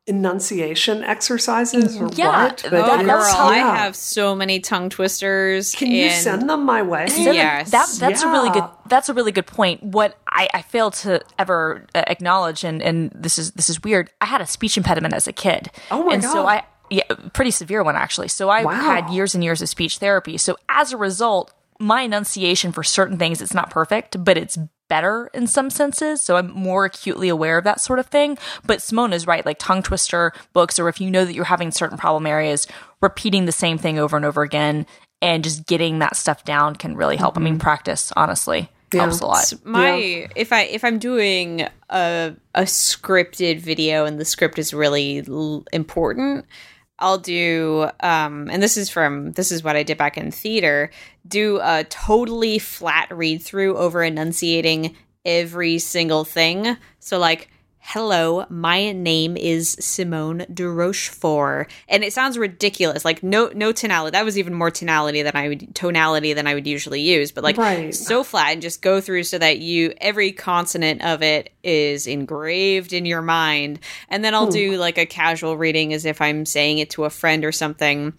enunciation exercises or Yeah. what. Oh, Oh, That- girl, that's- I have so many tongue twisters. Can you send them my way? Yes. that that's a really good that's a really good point. What I, I fail to ever uh, acknowledge, and and this is this is weird. I had a speech impediment as a kid. Oh my and so I yeah, pretty severe one actually. So I Wow. had years and years of speech therapy. So as a result, my enunciation for certain things it's not perfect, but it's better in some senses. So I'm more acutely aware of that sort of thing. But Simone is right, like tongue twister books, or if you know that you're having certain problem areas, repeating the same thing over and over again and just getting that stuff down can really help. I mean, mm-hmm. practice honestly helps a lot. my if i if i'm doing a a scripted video and the script is really l- important i'll do um and this is from this is what i did back in theater do a totally flat read through over enunciating every single thing. So like hello my name is simone de rochefort and it sounds ridiculous. Like no no tonality. That was even more tonality than i would tonality than i would usually use. But like Right. so flat and just go through so that you every consonant of it is engraved in your mind. And then i'll hmm. do like a casual reading as if i'm saying it to a friend or something.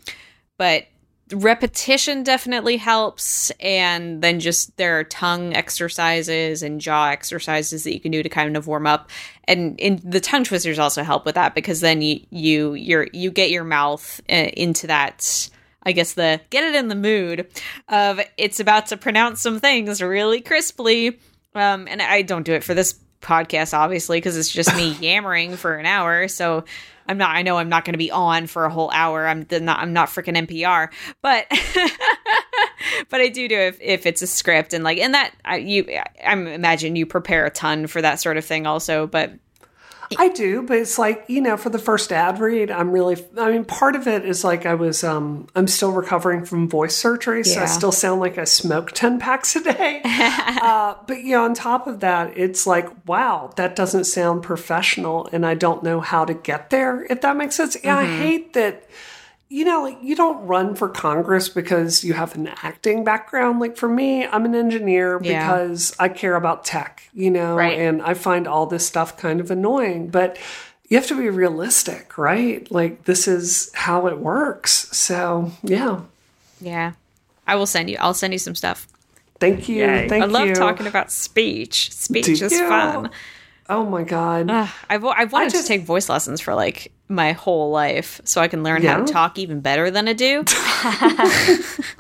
But repetition definitely helps. And then just there are tongue exercises and jaw exercises that you can do to kind of warm up and in the tongue twisters also help with that because then you you you're you get your mouth uh, into that I guess the get it in the mood of it's about to pronounce some things really crisply. Um, and I don't do it for this podcast, obviously, because it's just me yammering for an hour. So I'm not. I know I'm not going to be on for a whole hour. I'm not. I'm not freaking NPR. But but I do do if if it's a script and like and that I, you. I imagine you prepare a ton for that sort of thing also. But I do, but it's like, you know, for the first ad read, I'm really, I mean, part of it is like I was, um, I'm still recovering from voice surgery, so Yeah. I still sound like I smoke 10 packs a day. uh, but, you know, on top of that, it's like, wow, that doesn't sound professional, and I don't know how to get there, if that makes sense. Yeah, I hate that you know, like you don't run for Congress because you have an acting background. Like for me, I'm an engineer Yeah. because I care about tech, you know, Right. and I find all this stuff kind of annoying. But you have to be realistic, right? Like this is how it works. So yeah. yeah, I will send you. I'll send you some stuff. Thank you. Yay. Thank I love you. talking about speech. Speech Do is you? fun. Oh my God. Ugh, I've I've wanted just- to take voice lessons for like my whole life, so I can learn how to talk even better than I do.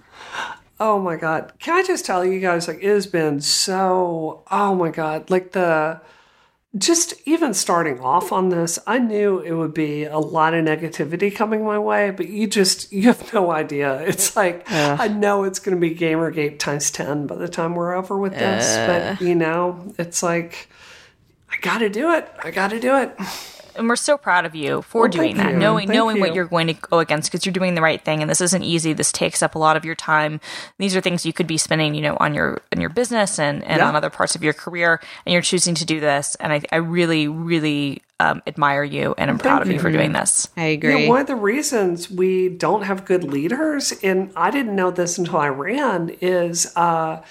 Oh my god. Can I just tell you guys like it has been so oh my god, like the just even starting off on this, I knew it would be a lot of negativity coming my way, but you just you have no idea. It's like I know it's going to be Gamergate times 10 by the time we're over with this, but you know, it's like I got to do it. I got to do it. and we're so proud of you for Well, doing thank that you. knowing Thank knowing what you. you're going to go against because you're doing the right thing and this isn't easy this takes up a lot of your time these are things you could be spending you know on your on your business and and Yeah. on other parts of your career and you're choosing to do this and i, I really really um, admire you and i'm proud of you for doing this I You agree. know, one of the reasons we don't have good leaders, and I didn't know this until I ran, is uh,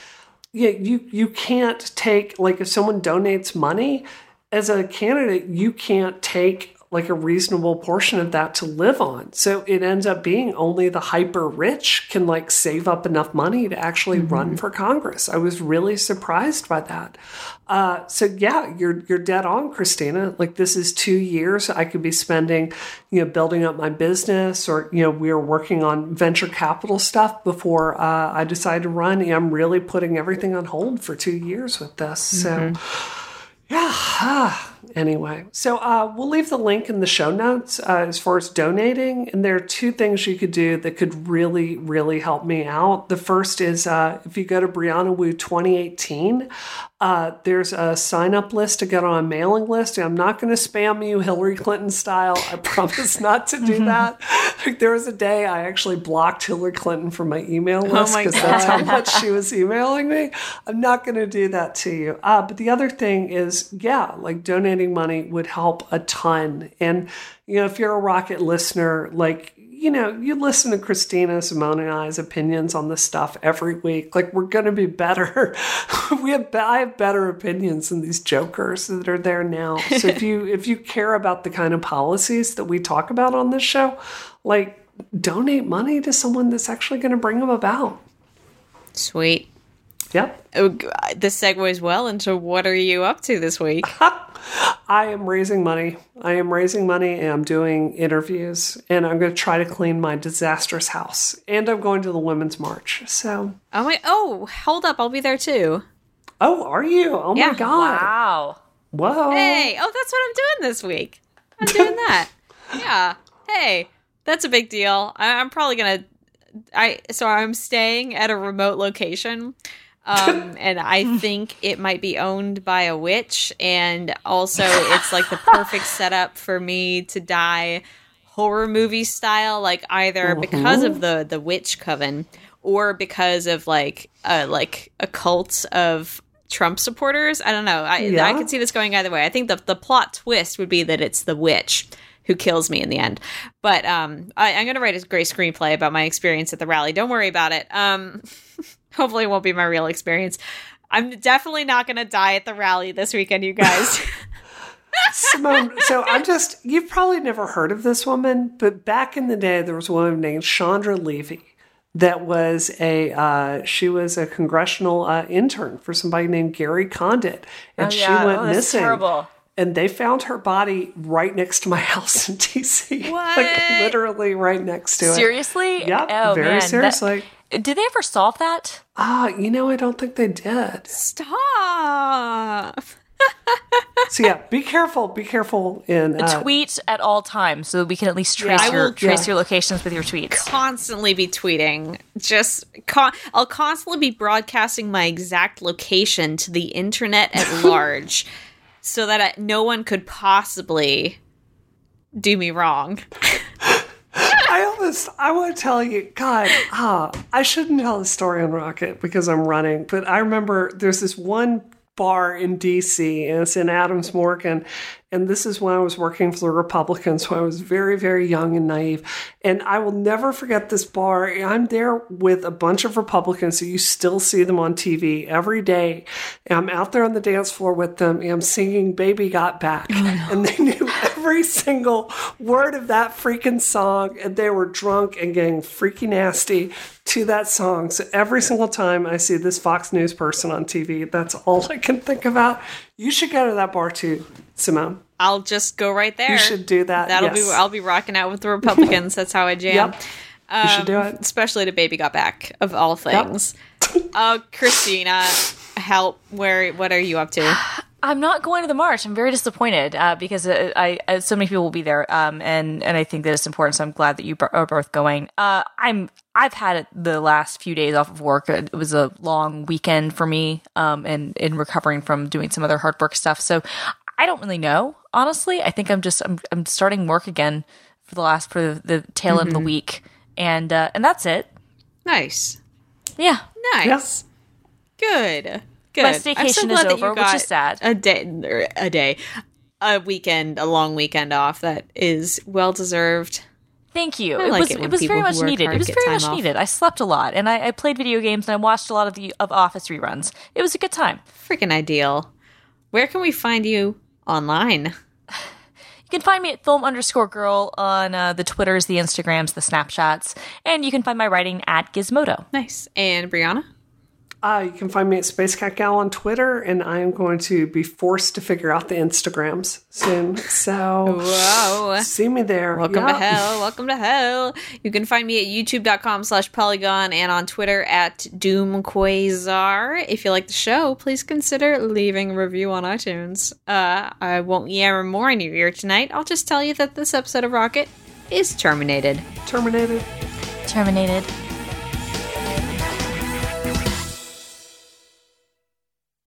yeah, you you can't take like if someone donates money as a candidate, you can't take like a reasonable portion of that to live on. So it ends up being only the hyper rich can like save up enough money to actually run mm-hmm. for Congress. I was really surprised by that. Uh, so yeah, you're you're dead on, Christina. Like this is two years I could be spending, you know, building up my business, or you know, we are working on venture capital stuff before uh, I decide to run. I'm really putting everything on hold for two years with this. So yeah. anyway, so uh, we'll leave the link in the show notes uh, as far as donating. And there are two things you could do that could really, really help me out. The first is uh, if you go to Brianna Wu 2018, uh, there's a sign up list to get on a mailing list. I'm not going to spam you Hillary Clinton style. I promise not to do that. Like, there was a day I actually blocked Hillary Clinton from my email list my because that's how much she was emailing me. I'm not going to do that to you. Uh, but the other thing is, yeah, like donating money would help a ton. And, you know, if you're a Rocket listener, like, you know, you listen to Christina, Simone, and I's opinions on this stuff every week. Like, we're going to be better. we have, I have better opinions than these jokers that are there now. So if you if you care about the kind of policies that we talk about on this show, like, donate money to someone that's actually going to bring them about. Sweet. Yep. Oh, This segues well into what are you up to this week? I am raising money. I am raising money and I'm doing interviews and I'm going to try to clean my disastrous house. And I'm going to the Women's March. So, Oh my! Oh, hold up! I'll be there too. oh, are you? Oh Yeah. my God. wow Whoa. Hey! Oh, that's what I'm doing this week. I'm doing that. yeah. Hey, that's a big deal. I- I'm probably gonna. I so I'm staying at a remote location. Um, and I think it might be owned by a witch, and also it's like the perfect setup for me to die horror movie style, like either because of the the witch coven or because of like uh like a cult of Trump supporters. I don't know. I Yeah. I could see this going either way. I think the the plot twist would be that it's the witch who kills me in the end. But um, I, I'm going to write a great screenplay about my experience at the rally. Don't worry about it. Um, hopefully, it won't be my real experience. I'm definitely not going to die at the rally this weekend, you guys. Simone, so I'm just, you've probably never heard of this woman, but back in the day, there was a woman named Chandra Levy that was a, uh, she was a congressional uh, intern for somebody named Gary Condit. And Oh, she went oh, that's missing. terrible and they found her body right next to my house in DC. What? like literally right next to it. Seriously? Yep, Oh, very man. That- seriously. Did they ever solve that? Ah, you know, I don't think they did. Stop. So yeah, be careful. Be careful in uh, Tweet at all times so we can at least trace I your will- trace yeah. your locations with your tweets. Constantly be tweeting. Just con- I'll constantly be broadcasting my exact location to the internet at large, so that I, no one could possibly do me wrong. I almost, I want to tell you, God, ah, I shouldn't tell the story on Rocket because I'm running, but I remember there's this one bar in DC and it's in Adams Morgan. And this is when I was working for the Republicans, when I was very, very young and naive. And I will never forget this bar. I'm there with a bunch of Republicans, so you still see them on TV every day. And I'm out there on the dance floor with them, and I'm singing Baby Got Back. And they knew every single word of that freaking song, and they were drunk and getting freaky nasty to that song. So every single time I see this Fox News person on TV, that's all I can think about. You should go to that bar too, Simone. I'll just go right there. You should do that. That'll yes. be. I'll be rocking out with the Republicans. That's how I jam. Yep. You should do Um, it. especially to Baby Got Back of all things. uh, Christina, help. Where? What are you up to? I'm not going to the march. I'm very disappointed uh, because uh, I, I so many people will be there, um, and and I think that it's important. So I'm glad that you are both going. Uh, I'm I've had the last few days off of work. It was a long weekend for me, um, and in recovering from doing some other hard work stuff. So I don't really know, honestly. I think I'm just I'm I'm starting work again for the last for the, the tail end of the week, and uh, and that's it. Nice. Yeah, Nice. Good. Good. My I'm so staycation is glad you over, which is sad. A day, a day, a weekend, a long weekend off that is well deserved. Thank you. It like was it when was very much needed. It was very much off. needed. I slept a lot and I, I played video games and I watched a lot of the of Office reruns. It was a good time. Freaking ideal. Where can we find you online? You can find me at film underscore girl on uh, the Twitters, the Instagrams, the Snapchats, and you can find my writing at Gizmodo. Nice. And Brianna? Uh, you can find me at Spacekatgal on Twitter, and I am going to be forced to figure out the Instagrams soon. So Whoa. see me there. Welcome to hell. Welcome to hell. You can find me at youtube.com slash polygon and on Twitter at doomquasar. If you like the show, please consider leaving a review on iTunes. Uh, I won't yammer more in your ear tonight. I'll just tell you that this episode of Rocket is terminated. Terminated. Terminated.